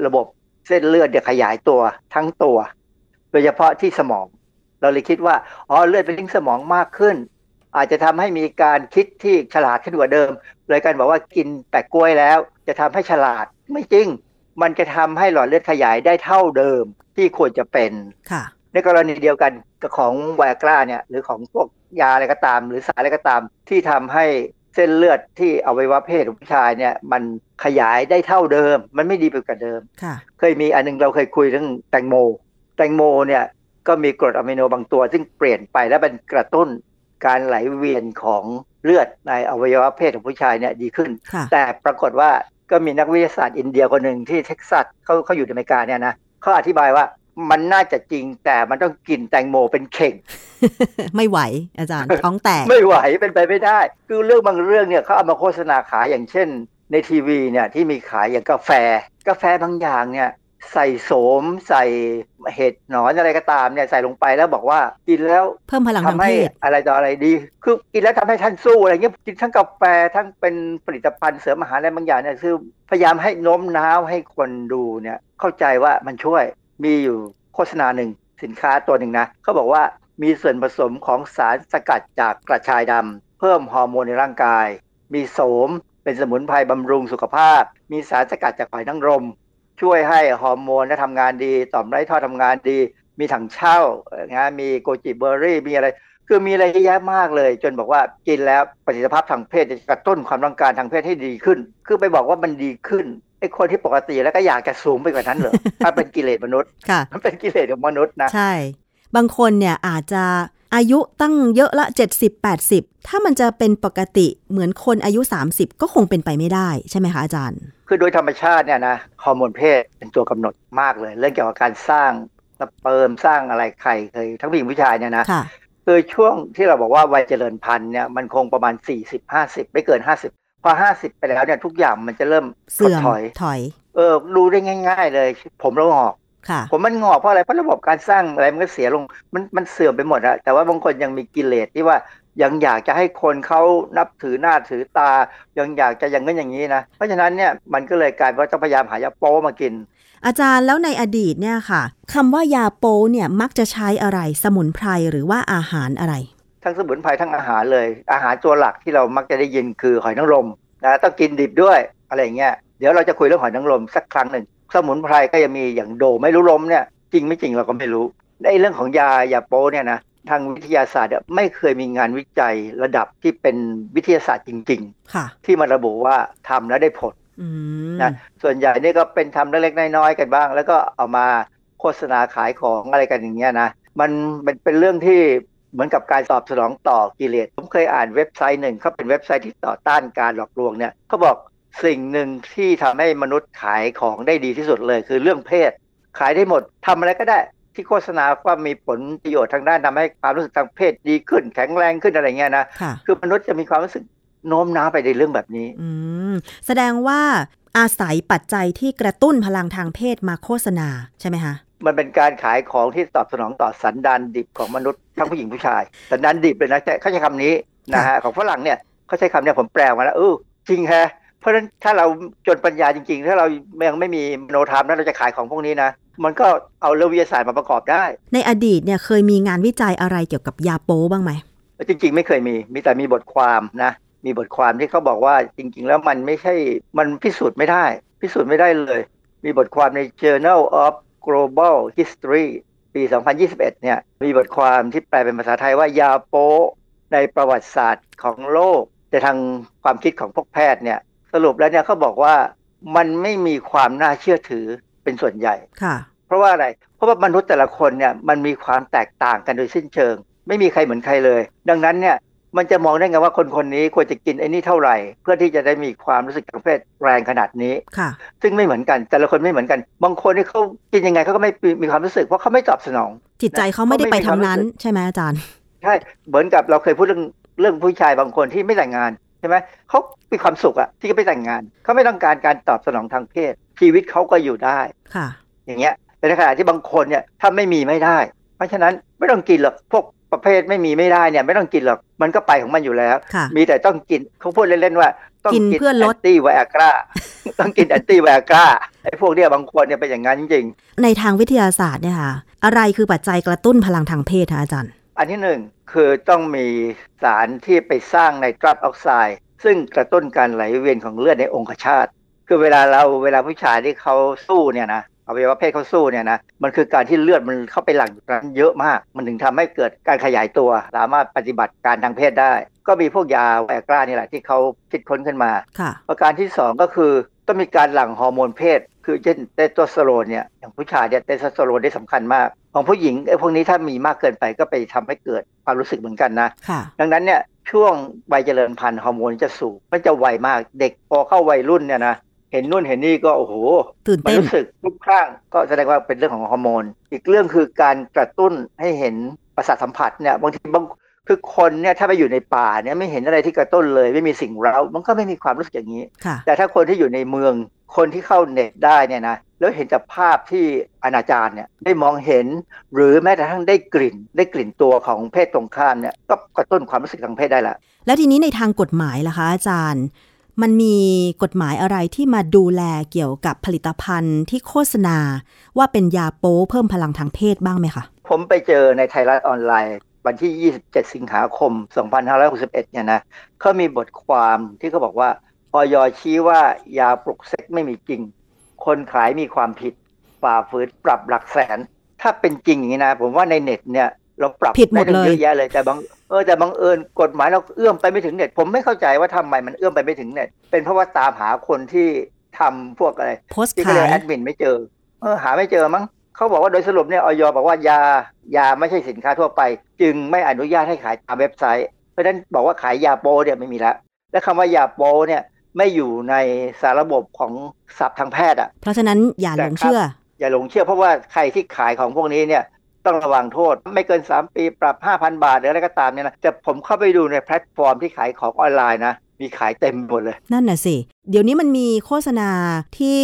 ระบบเส้นเลือดเนี่ยขยายตัวทั้งตัว โดยเฉพาะที่สมอง เราเลยคิดว่าอ๋อเลือดไปลิงก์สมองมากขึ้น อาจจะทำให้มีการคิดที่ฉลาดขึ้นกว่าเดิมเลยกันบอกว่ากินแปะกล้วยแล้ว จะทำให้ฉลาดไม่จริง มันจะทำให้หลอดเลือดขยายได้เท่าเดิมที่ควรจะเป็นค่ะ ในกรณีเดียวกันกับของไวอากราเนี่ยหรือของพวกยาอะไรก็ตาม หรือสารอะไรก็ตามที่ทำให้เส้นเลือดที่อวัยวะเพศของผู้ชายเนี่ยมันขยายได้เท่าเดิม มันไม่ดีไปกว่าเดิมค่ะเคยมีอันหนึงเราเคยคุยเรื่องแตงโม แตงโมเนี่ย ก็มีกรดอะมิโนบางตัว ซึ่งเปลี่ยนไปและเป็นกระตุ้นการไหลเวียนของเลือดในอวัยวะเพศของผู้ชายเนี่ยดีขึ้นค่ะแต่ปรากฏว่าก็มีนักวิทยาศาสตร์อินเดียคนหนึ่งที่เท็กซัสเขาเขาอยู่ในอเมริกาเนี่ยนะเขาอธิบายว่ามันน่าจะจริงแต่มันต้องกินแตงโมเป็นเข่ง ไม่ไหวอาจารย์ท้องแตก ไม่ไหวเป็นไปไม่ได้ คือเรื่องบางเรื่องเนี่ยเขาเอามาโฆษณาขายอย่างเช่น ในทีวีเนี่ยที่มีขายอย่างกาแฟ กาแฟบางอย่างเนี่ย ใส่โสม ใส่เห็ดหนอนอะไรก็ตามเนี่ยใส่ลงไปแล้วบอกว่ากินแล้วเพิ่มพลังทางทำให้เพศอะไรต่ออะไรดี คือกินแล้วทำให้ท่านสู้อะไรเงี้ยกินทั้งกาแฟทั้งเป็นผลิตภัณฑ์เสริมอาหารอะไรบางอย่างเนี่ยคือพยายามให้โน้มน้าวให้คนดูเนี่ยเข้าใจว่ามันช่วยมีอยู่โฆษณาหนึ่งสินค้าตัวหนึ่งนะเขาบอกว่ามีส่วนผสมของสารสกัดจากกระชายดำเพิ่มฮอร์โมนในร่างกาย มีโสมเป็นสมุนไพรบำรุงสุขภาพ มีสารสกัดจากหอยนางรม ช่วยให้ฮอร์โมนและทำงานดี ต่อมไร้ท่อทำงานดี มีถังเช่าเอ่อนะมีโกจิเบอร์รี่ มีอะไร คือมีอะไรเยอะแยะมากเลย จนบอกว่ากินแล้วประสิทธิภาพทางเพศจะกระตุ้นความต้องการทางเพศให้ดีขึ้น คือไปบอกว่ามันดีขึ้นไอ้คนที่ปกติแล้วก็อยากจะสูงไปกว่านั้นเหรอถ้าเป็นกิเลสมนุษย์ค่ะมันเป็นกิเลสของมนุษย์นะใช่ บางคนเนี่ยอาจจะ อายุตั้งเยอะละ 70 80 ถ้ามันจะเป็นปกติเหมือนคนอายุ 30 ก็คงเป็นไปไม่ได้ใช่ไหมคะอาจารย์ คือโดยธรรมชาติเนี่ยนะฮอร์โมนเพศเป็นตัวกำหนดมากเลย เรื่องเกี่ยวกับการสร้างสเปิร์มสร้างอะไรไข่เคยทั้งผู้หญิงผู้ชายเนี่ยนะค่ะคือช่วงที่เราบอกว่าวัยเจริญพันธุ์เนี่ยมันคงประมาณ 40 50 ไม่เกิน 50 พอ 50 ไปแล้วเนี่ยทุกอย่างมันจะเริ่มเสื่อมถอยถอยเออดูได้ง่าย ๆ เลย ผมเรางอกค่ะ ผมมันงอกเพราะอะไรเพราะระบบการสร้างอะไรมันก็เสียลงมันมันเสื่อมไปหมดอะแต่ว่าบางคนยังมีกิเลสที่ว่ายังอยากจะให้คนเขานับถือหน้าถือตา ยังอยากจะอย่างนั้นอย่างนี้นะ เพราะฉะนั้นเนี่ยมันก็เลยกลายเป็นว่าต้องพยายามหายาโป้มากิน อาจารย์แล้วในอดีตเนี่ยค่ะคำว่ายาโปเนี่ยมักจะใช้อะไรสมุนไพรหรือว่าอาหารอะไร ทั้งสมุนไพรทั้งอาหารเลย อาหารตัวหลักที่เรามักจะได้ยินคือหอยนางรมนะต้องกินดิบด้วยอะไรอย่างเงี้ยเดี๋ยวเราจะคุยเรื่องหอยนางรมสักครั้งหนึ่ง สมุนไพรก็ยังมีอย่างโดไม่รู้ลมเนี่ยจริงไม่จริงเราก็ไม่รู้ในเรื่องของยายาโป้เนี่ยนะทางวิทยาศาสตร์เนี่ยไม่เคยมีงานวิจัยระดับที่เป็นวิทยาศาสตร์จริงค่ะๆที่มาระบุว่าทำแล้วได้ผลอืมนะส่วนใหญ่นี่ก็เป็นทำเล็กๆน้อยๆกันบ้าง แล้วก็เอามาโฆษณาขายของอะไรกันอย่างเงี้ยนะมันเป็นเป็นเรื่องที่เหมือนกับการตอบสนองต่อกิเลสผมเคยอ่านเว็บไซต์หนึ่งเขาเป็นเว็บไซต์ที่ต่อต้านการหลอกลวงเนี่ยเขาบอก สิ่งหนึ่งที่ทำให้มนุษย์ขายของได้ดีที่สุดเลย คือเรื่องเพศ ขายได้หมดทำอะไรก็ได้ที่โฆษณาว่ามีผลประโยชน์ทางด้านทำให้ความรู้สึกทางเพศดีขึ้น แข็งแรงขึ้นอะไรเงี้ยนะค่ะคือมนุษย์จะมีความรู้สึกโน้มน้าวไปในเรื่องแบบนี้ อืมแสดงว่าอาศัยปัจจัยที่กระตุ้นพลังทางเพศมาโฆษณาใช่ไหมคะมันเป็นการขายของที่ตอบสนองต่อสันดานดิบของมนุษย์ทั้งผู้หญิงผู้ชาย สันดานดิบเลยนะใช้เขาใช้คำนี้นะฮะของฝรั่งเนี่ยเขาใช้คำเนี่ยผมแปลมาแล้วเออจริงแฮะ เพราะฉะนั้นถ้าเราจนปัญญาจริง ๆ ถ้าเรายังไม่มีมโนธรรมแล้วเราจะขายของพวกนี้นะ มันก็เอาเรื่องวิทยาศาสตร์มาประกอบได้ ในอดีตเนี่ยเคยมีงานวิจัยอะไรเกี่ยวกับยาโป๊บ้างไหมจริง ๆ ไม่เคยมี มีแต่มีบทความนะ มีบทความที่เขาบอกว่าจริง ๆ แล้วมันไม่ใช่ มันพิสูจน์ไม่ได้ พิสูจน์ไม่ได้เลย มีบทความใน Journal of Global History ปี 2021 เนี่ย มีบทความที่แปลเป็นภาษาไทยว่ายาโป๊ในประวัติศาสตร์ของโลก แต่ทางความคิดของพวกแพทย์เนี่ย สรุปแล้วเนี่ยเขาบอกว่ามันไม่มีความน่าเชื่อถือเป็นส่วนใหญ่ค่ะ เพราะว่าอะไร เพราะว่ามนุษย์แต่ละคนเนี่ยมันมีความแตกต่างกันโดยสิ้นเชิง ไม่มีใครเหมือนใครเลย ดังนั้นเนี่ยมันจะมองได้ไงว่าคนคนนี้ควรจะกินไอ้นี่เท่าไหร่ เพื่อที่จะได้มีความรู้สึกทางเพศแรงขนาดนี้ค่ะ ซึ่งไม่เหมือนกัน แต่ละคนไม่เหมือนกัน บางคนที่เขากินยังไงเขาก็ไม่มีความรู้สึกเพราะเขาไม่ตอบสนอง จิตใจเขาไม่ได้ไปทางนั้น ใช่ไหมอาจารย์ ใช่ เหมือนกับเราเคยพูดเรื่องเรื่องผู้ชายบางคนที่ไม่แต่งงาน ใช่ไหมเขามีความสุขอะที่เขาไม่แต่งงาน เขาไม่ต้องการการตอบสนองทางเพศ ชีวิตเขาก็อยู่ได้ค่ะ อย่างเงี้ยแต่ในขณะที่บางคนเนี่ยถ้าไม่มีไม่ได้ เพราะฉะนั้นไม่ต้องกินหรอกพวกประเภทไม่มีไม่ได้เนี่ย ไม่ต้องกินหรอกมันก็ไปของมันอยู่แล้วค่ะมีแต่ต้องกินเขาพูดเล่นๆว่าต้องกินเพื่อลด anti ไวอากราต้องกิน anti ไวอากราไอ้พวกเนี้ยบางคนเนี่ยเป็นอย่างนั้นจริงในทางวิทยาศาสตร์เนี่ยค่ะอะไรคือปัจจัยกระตุ้นพลังทางเพศคะอาจารย์ๆ อันที่หนึ่งคือต้องมีสารที่ไปสร้างไนตรัสออกไซด์ซึ่งกระตุ้นการไหลเวียนของเลือดในองคชาตคือเวลาเราเวลาผู้ชายที่เขาสู้เนี่ยนะอวัยวะเพศเขาสู้เนี่ยนะมันคือการที่เลือดมันเข้าไปหลั่งอยู่ตรงนั้นเยอะมาก มันถึงทำให้เกิดการขยายตัว สามารถปฏิบัติการทางเพศได้ ก็มีพวกยาไวอากรานี่แหละที่เขาคิดค้นขึ้นมาค่ะประการที่ 2 ก็คือ ต้องมีการหลั่งฮอร์โมนเพศ คือเช่นเตสโทสเตอโรนเนี่ยอย่างผู้ชายเนี่ยเตสโทสเตอโรนได้สำคัญมาก ของผู้หญิงไอ้พวกนี้ถ้ามีมากเกินไปก็ไปทำให้เกิดความรู้สึกเหมือนกันนะค่ะดังนั้นเนี่ยช่วงวัยเจริญพันธุ์ฮอร์โมนจะสูงมันจะไวมากเด็กพอเข้าวัยรุ่นเนี่ยนะเห็นนู่นเห็นนี่ก็โอ้โหตื่นมันเต้นรู้สึกทุกครั้งก็แสดงว่าเป็นเรื่องของฮอร์โมน อีกเรื่องคือการกระตุ้นให้เห็นประสาทสัมผัสเนี่ยบางทีบาง คือคนเนี่ยถ้าไปอยู่ในป่าเนี่ยไม่เห็นอะไรที่กระตุ้นเลย ไม่มีสิ่งเร้ามันก็ไม่มีความรู้สึกอย่างนี้ค่ะแต่ถ้าคนที่อยู่ในเมืองคนที่เข้าเน็ตได้เนี่ยนะแล้วเห็นจากภาพที่อนาจารเนี่ยได้มองเห็น หรือแม้แต่ทั้งได้กลิ่น ได้กลิ่นตัวของเพศตรงข้ามเนี่ยก็กระตุ้นความรู้สึกทางเพศได้ละ แล้วทีนี้ในทางกฎหมายล่ะคะอาจารย์ มันมีกฎหมายอะไรที่มาดูแลเกี่ยวกับผลิตภัณฑ์ที่โฆษณา ว่าเป็นยาโป๊เพิ่มพลังทางเพศบ้างไหมคะผมไปเจอในไทยรัฐออนไลน์ วันที่ 27 สิงหาคม 2561 เนี่ยนะเขามีบทความที่เขาบอกว่าออยชี้ว่ายาปลุกเซ็กไม่มีจริง คนขายมีความผิดฝ่าฝืนปรับหลักแสน ถ้าเป็นจริงอย่างนี้นะ ผมว่าในเน็ตเนี่ยเราปรับผิดหมดตั้งเลยเยอะแยะเลยแต่บางเออแต่บังเอิญกฎหมายเราเอื้อมไปไม่ถึงเน็ต ผมไม่เข้าใจว่าทำไมมันเอื้อมไปไม่ถึงเน็ต เป็นเพราะว่าตามหาคนที่ทำพวกอะไรโพสต์ที่เขาขาเรียกยแอดมินไม่เจอ เออหาไม่เจอมั้ง เขาบอกว่าโดยสรุปเนี่ยออยบอกว่ายายาไม่ใช่สินค้าทั่วไป จึงไม่อนุญาตให้ขายตามเว็บไซต์ เพราะฉะนั้นบอกว่าขายยาโปเนี่ยไม่มีแล้วและคำว่ายาโปเนี่ยไม่อยู่ในสารระบบของศัพท์ทางแพทย์อะเพราะฉะนั้นอย่าหลงเชื่อ อย่าหลงเชื่อเพราะว่าใครที่ขายของพวกนี้เนี่ยต้องระวังโทษไม่เกิน 3 ปีปรับ 5,000 บาทหรืออะไรก็ตามเนี่ยนะแต่ผมเข้าไปดูในแพลตฟอร์มที่ขายของออนไลน์นะ มีขายเต็มหมดเลย นั่นน่ะสิ เดี๋ยวนี้มันมีโฆษณาที่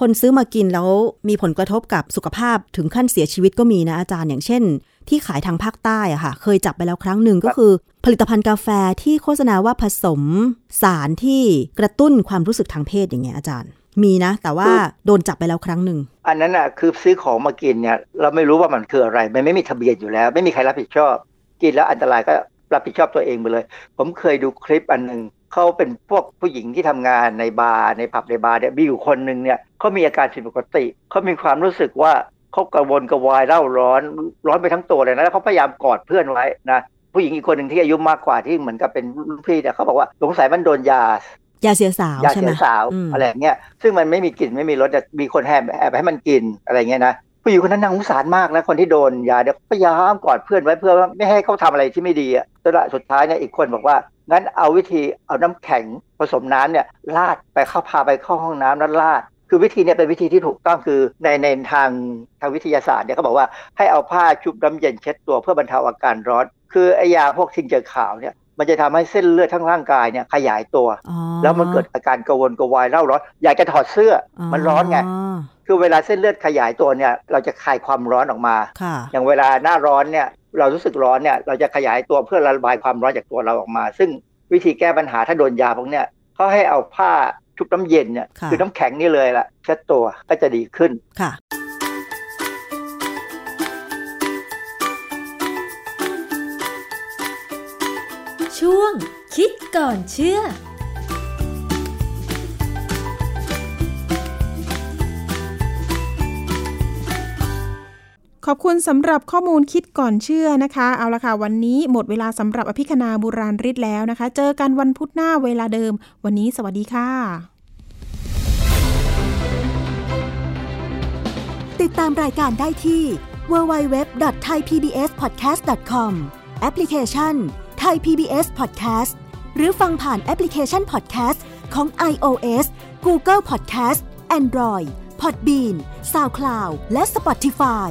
คนซื้อมากินแล้วมีผลกระทบกับสุขภาพถึงขั้นเสียชีวิตก็มีนะอาจารย์อย่างเช่น ที่ขายทางภาคใต้อะค่ะ เคยจับไปแล้วครั้งหนึ่งก็คือ ผลิตภัณฑ์กาแฟที่โฆษณาว่าผสมสารที่กระตุ้นความรู้สึกทางเพศอย่างเงี้ยอาจารย์ มีนะ แต่ว่าโดนจับไปแล้วครั้งหนึ่งอันนั้นอะคือซื้อของมากินเนี่ยเราไม่รู้ว่ามันคืออะไรมันไม่มีทะเบียนอยู่แล้ว ไม่มีใครรับผิดชอบ กินแล้วอันตรายก็รับผิดชอบตัวเองไปเลย ผมเคยดูคลิปอันหนึ่ง เขาเป็นพวกผู้หญิงที่ทำงานในบาร์ในผับในบาร์เนี่ยมีอยู่คนหนึ่งเนี่ยเขามีอาการผิดปกติเขามีความรู้สึกว่าเขากระวนกระวายเล่าร้อนร้อนไปทั้งตัวเลยนะแล้วเขาพยายามกอดเพื่อนไว้นะผู้หญิงอีกคนหนึ่งที่อายุมากกว่าที่เหมือนกับเป็นรุ่นพี่เนี่ยเขาบอกว่าสงสัยมันโดนยายาเสียสาวยาใช่เสีไหมยสาวอืมอะไรอย่างเงี้ยซึ่งมันไม่มีกลิ่นไม่มีรสแต่มีคนแอบแอบให้มันกินอะไรเงี้ยนะผู้หญิงคนนั้นนางสงสารมากนะคนที่โดนยาเดี๋ยวพยายามกอดเพื่อนไว้เพื่อว่าไม่ให้เขาทำอะไรที่ไม่ดีอะจนสุดท้ายเนี่ยอีกคนบอกว่า งั้นเอาวิธีเอาน้ำแข็งผสมน้ำเนี่ยลาดไปเข้าพาไปเข้าห้องน้ำแล้วลาด คือวิธีเนี้เป็นวิธีที่ถูกต้องคือในในทางทางวิทยาศาสตร์เนี่ยเขาบอกว่าให้เอาผ้าชุบน้ำเย็นเช็ดตัวเพื่อบรรเทาอาการร้อน คือไอยาพวกทิงเจอขาวเนี่ยมันจะทำให้เส้นเลือดทั้งร่างกายเนี่ยขยายตัวอ๋อแล้วมันเกิดอาการกระวนกระวายเล่าร้อน อยากจะถอดเสื้ออมันร้อนไงคือเวลาเส้นเลือดขยายตัวเนี่ยเราจะคายความร้อนออกมาค่ะอย่างเวลาหน้าร้อนเนี่ย เรารู้สึกร้อนเนี่ยเราจะขยายตัวเพื่อระบายความร้อนจากตัวเราออกมา ซึ่งวิธีแก้ปัญหาถ้าโดนยาพวกเนี้ยเขาให้เอาผ้าชุบน้ำเย็นเนี่ยค่ะคือน้ำแข็งนี่เลยล่ะเช็ดตัวก็จะดีขึ้นค่ะ ช่วงคิดก่อนเชื่อ ขอบคุณสำหรับข้อมูลคิดก่อนเชื่อนะคะ เอาละค่ะ วันนี้หมดเวลาสำหรับอภิคณาบุราริศแล้วนะคะ เจอกันวันพุธหน้าเวลาเดิม วันนี้สวัสดีค่ะ ติดตามรายการได้ที่ www.thaipbspodcast.com แอปพลิเคชัน Thai PBS Podcast หรือฟังผ่านแอปพลิเคชัน Podcast ของ iOS Google Podcast Android Podbean SoundCloud และ Spotify